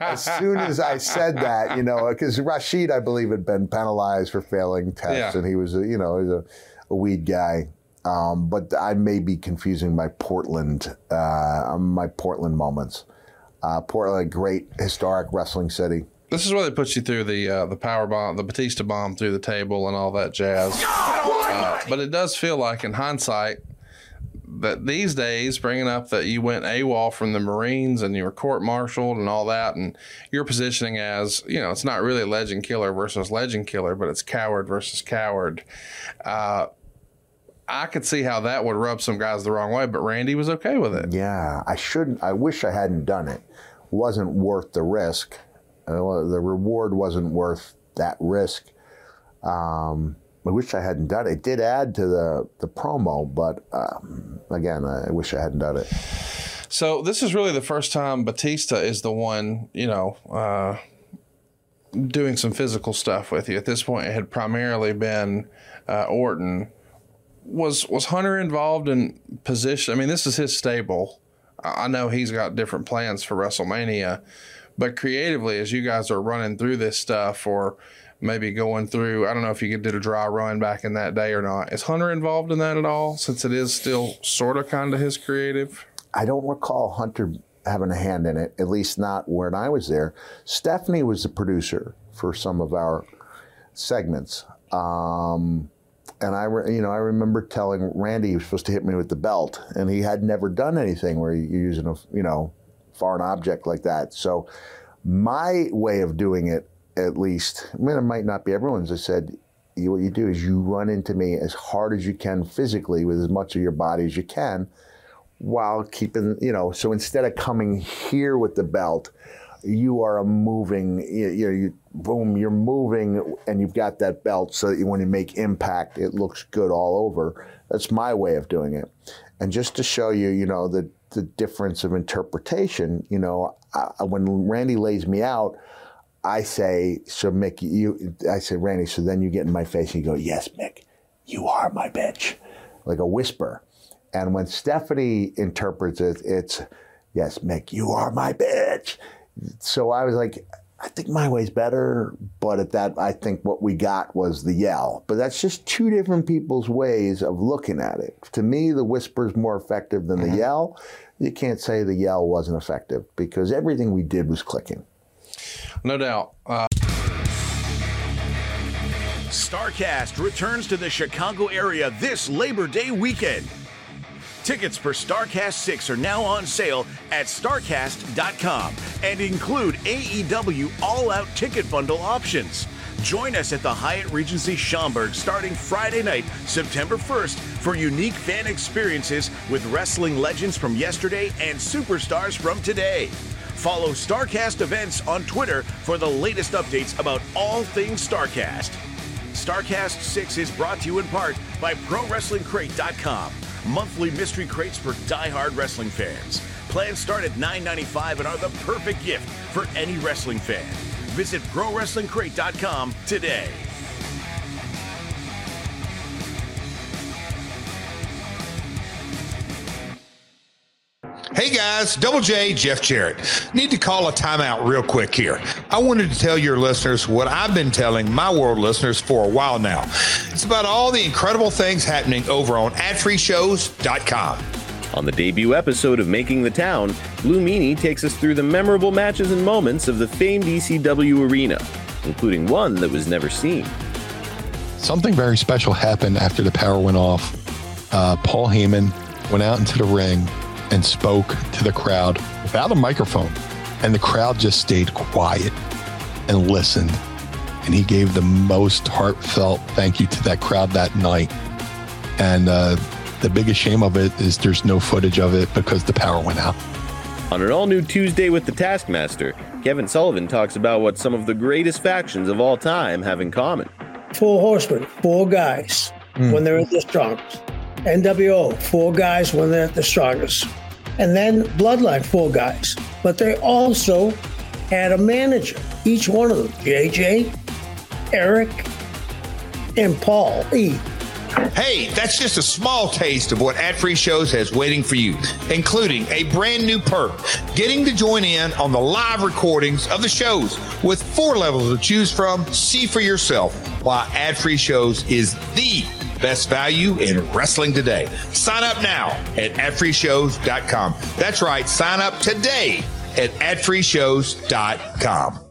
as soon as I said that, you know, because Rasheed, I believe, had been penalized for failing tests, Yeah. and he was, a, you know, he's a, a weed guy. Um, but I may be confusing my Portland, uh, my Portland moments. Uh, Portland, a great historic wrestling city. This is where they put you through the uh, the power bomb, the Batista bomb through the table and all that jazz. Uh, but it does feel like, in hindsight, that these days, bringing up that you went AWOL from the Marines and you were court-martialed and all that, and you're positioning as, you know, it's not really legend killer versus legend killer, but it's coward versus coward. Uh, I could see how that would rub some guys the wrong way, but Randy was okay with it. Yeah, I shouldn't. I wish I hadn't done it. Wasn't worth the risk. Uh, the reward wasn't worth that risk. Um, I wish I hadn't done it. It did add to the the promo, but um, again, I wish I hadn't done it. So this is really the first time Batista is the one, you know, uh, doing some physical stuff with you. At this point, it had primarily been uh, Orton. Was was Hunter involved in position? I mean, this is his stable. I know he's got different plans for WrestleMania, but creatively, as you guys are running through this stuff, or maybe going through, I don't know if you did a dry run back in that day or not. Is Hunter involved in that at all? Since it is still sort of kind of his creative. I don't recall Hunter having a hand in it, at least not when I was there. Stephanie was the producer for some of our segments. Um, and I, you know, I remember telling Randy he was supposed to hit me with the belt, and he had never done anything where you're using a, you know, foreign object like that. So my way of doing it, at least, I mean, it might not be everyone's. I said, you, what you do is you run into me as hard as you can physically with as much of your body as you can while keeping, you know, so instead of coming here with the belt, you are a moving, you, you know, you, boom, you're moving and you've got that belt so that you, when you make impact, it looks good all over. That's my way of doing it. And just to show you, you know, the, the difference of interpretation, you know, I, when Randy lays me out, I say, so Mick, you, I say, Randy, so then you get in my face and you go, yes, Mick, you are my bitch. Like a whisper. And when Stephanie interprets it, it's, yes, Mick, you are my bitch. So I was like, I think my way's better, but at that, I think what we got was the yell. But that's just two different people's ways of looking at it. To me, the whisper's more effective than the yell. You can't say the yell wasn't effective because everything we did was clicking. No doubt. Uh, Starrcast returns to the Chicago area this Labor Day weekend. Tickets for Starrcast 6 are now on sale at Starrcast.com and include AEW All Out Ticket Bundle options. Join us at the Hyatt Regency Schaumburg starting Friday night, September 1st, for unique fan experiences with wrestling legends from yesterday and superstars from today. Follow Starrcast events on Twitter for the latest updates about all things Starrcast. Starrcast 6 is brought to you in part by ProWrestlingCrate.com. Monthly mystery crates for die-hard wrestling fans. Plans start at $9.95 and are the perfect gift for any wrestling fan. Visit ProWrestlingCrate.com today. Hey guys, Double J, Jeff Jarrett. Need to call a timeout real quick here. I wanted to tell your listeners what I've been telling my world listeners for a while now. It's about all the incredible things happening over on adfreeshows.com. On the debut episode of Making the Town, Blue Meanie takes us through the memorable matches and moments of the famed ECW arena, including one that was never seen. Something very special happened after the power went off. Uh, Paul Heyman went out into the ring and spoke to the crowd without a microphone, and the crowd just stayed quiet and listened. And he gave the most heartfelt thank you to that crowd that night. And uh, the biggest shame of it is there's no footage of it because the power went out. On an all new Tuesday with the Taskmaster, Kevin Sullivan talks about what some of the greatest factions of all time have in common. Four horsemen, four guys when they're at their strongest. NWO, four guys when they're at the strongest. And then Bloodline, four guys. But they also had a manager, each one of them JJ, Eric, and Paul E. Hey, that's just a small taste of what Ad Free Shows has waiting for you, including a brand new perk getting to join in on the live recordings of the shows with four levels to choose from. See for yourself why Ad Free Shows is the best value in wrestling today. Sign up now at adfreeshows.com. That's right, sign up today at adfreeshows.com.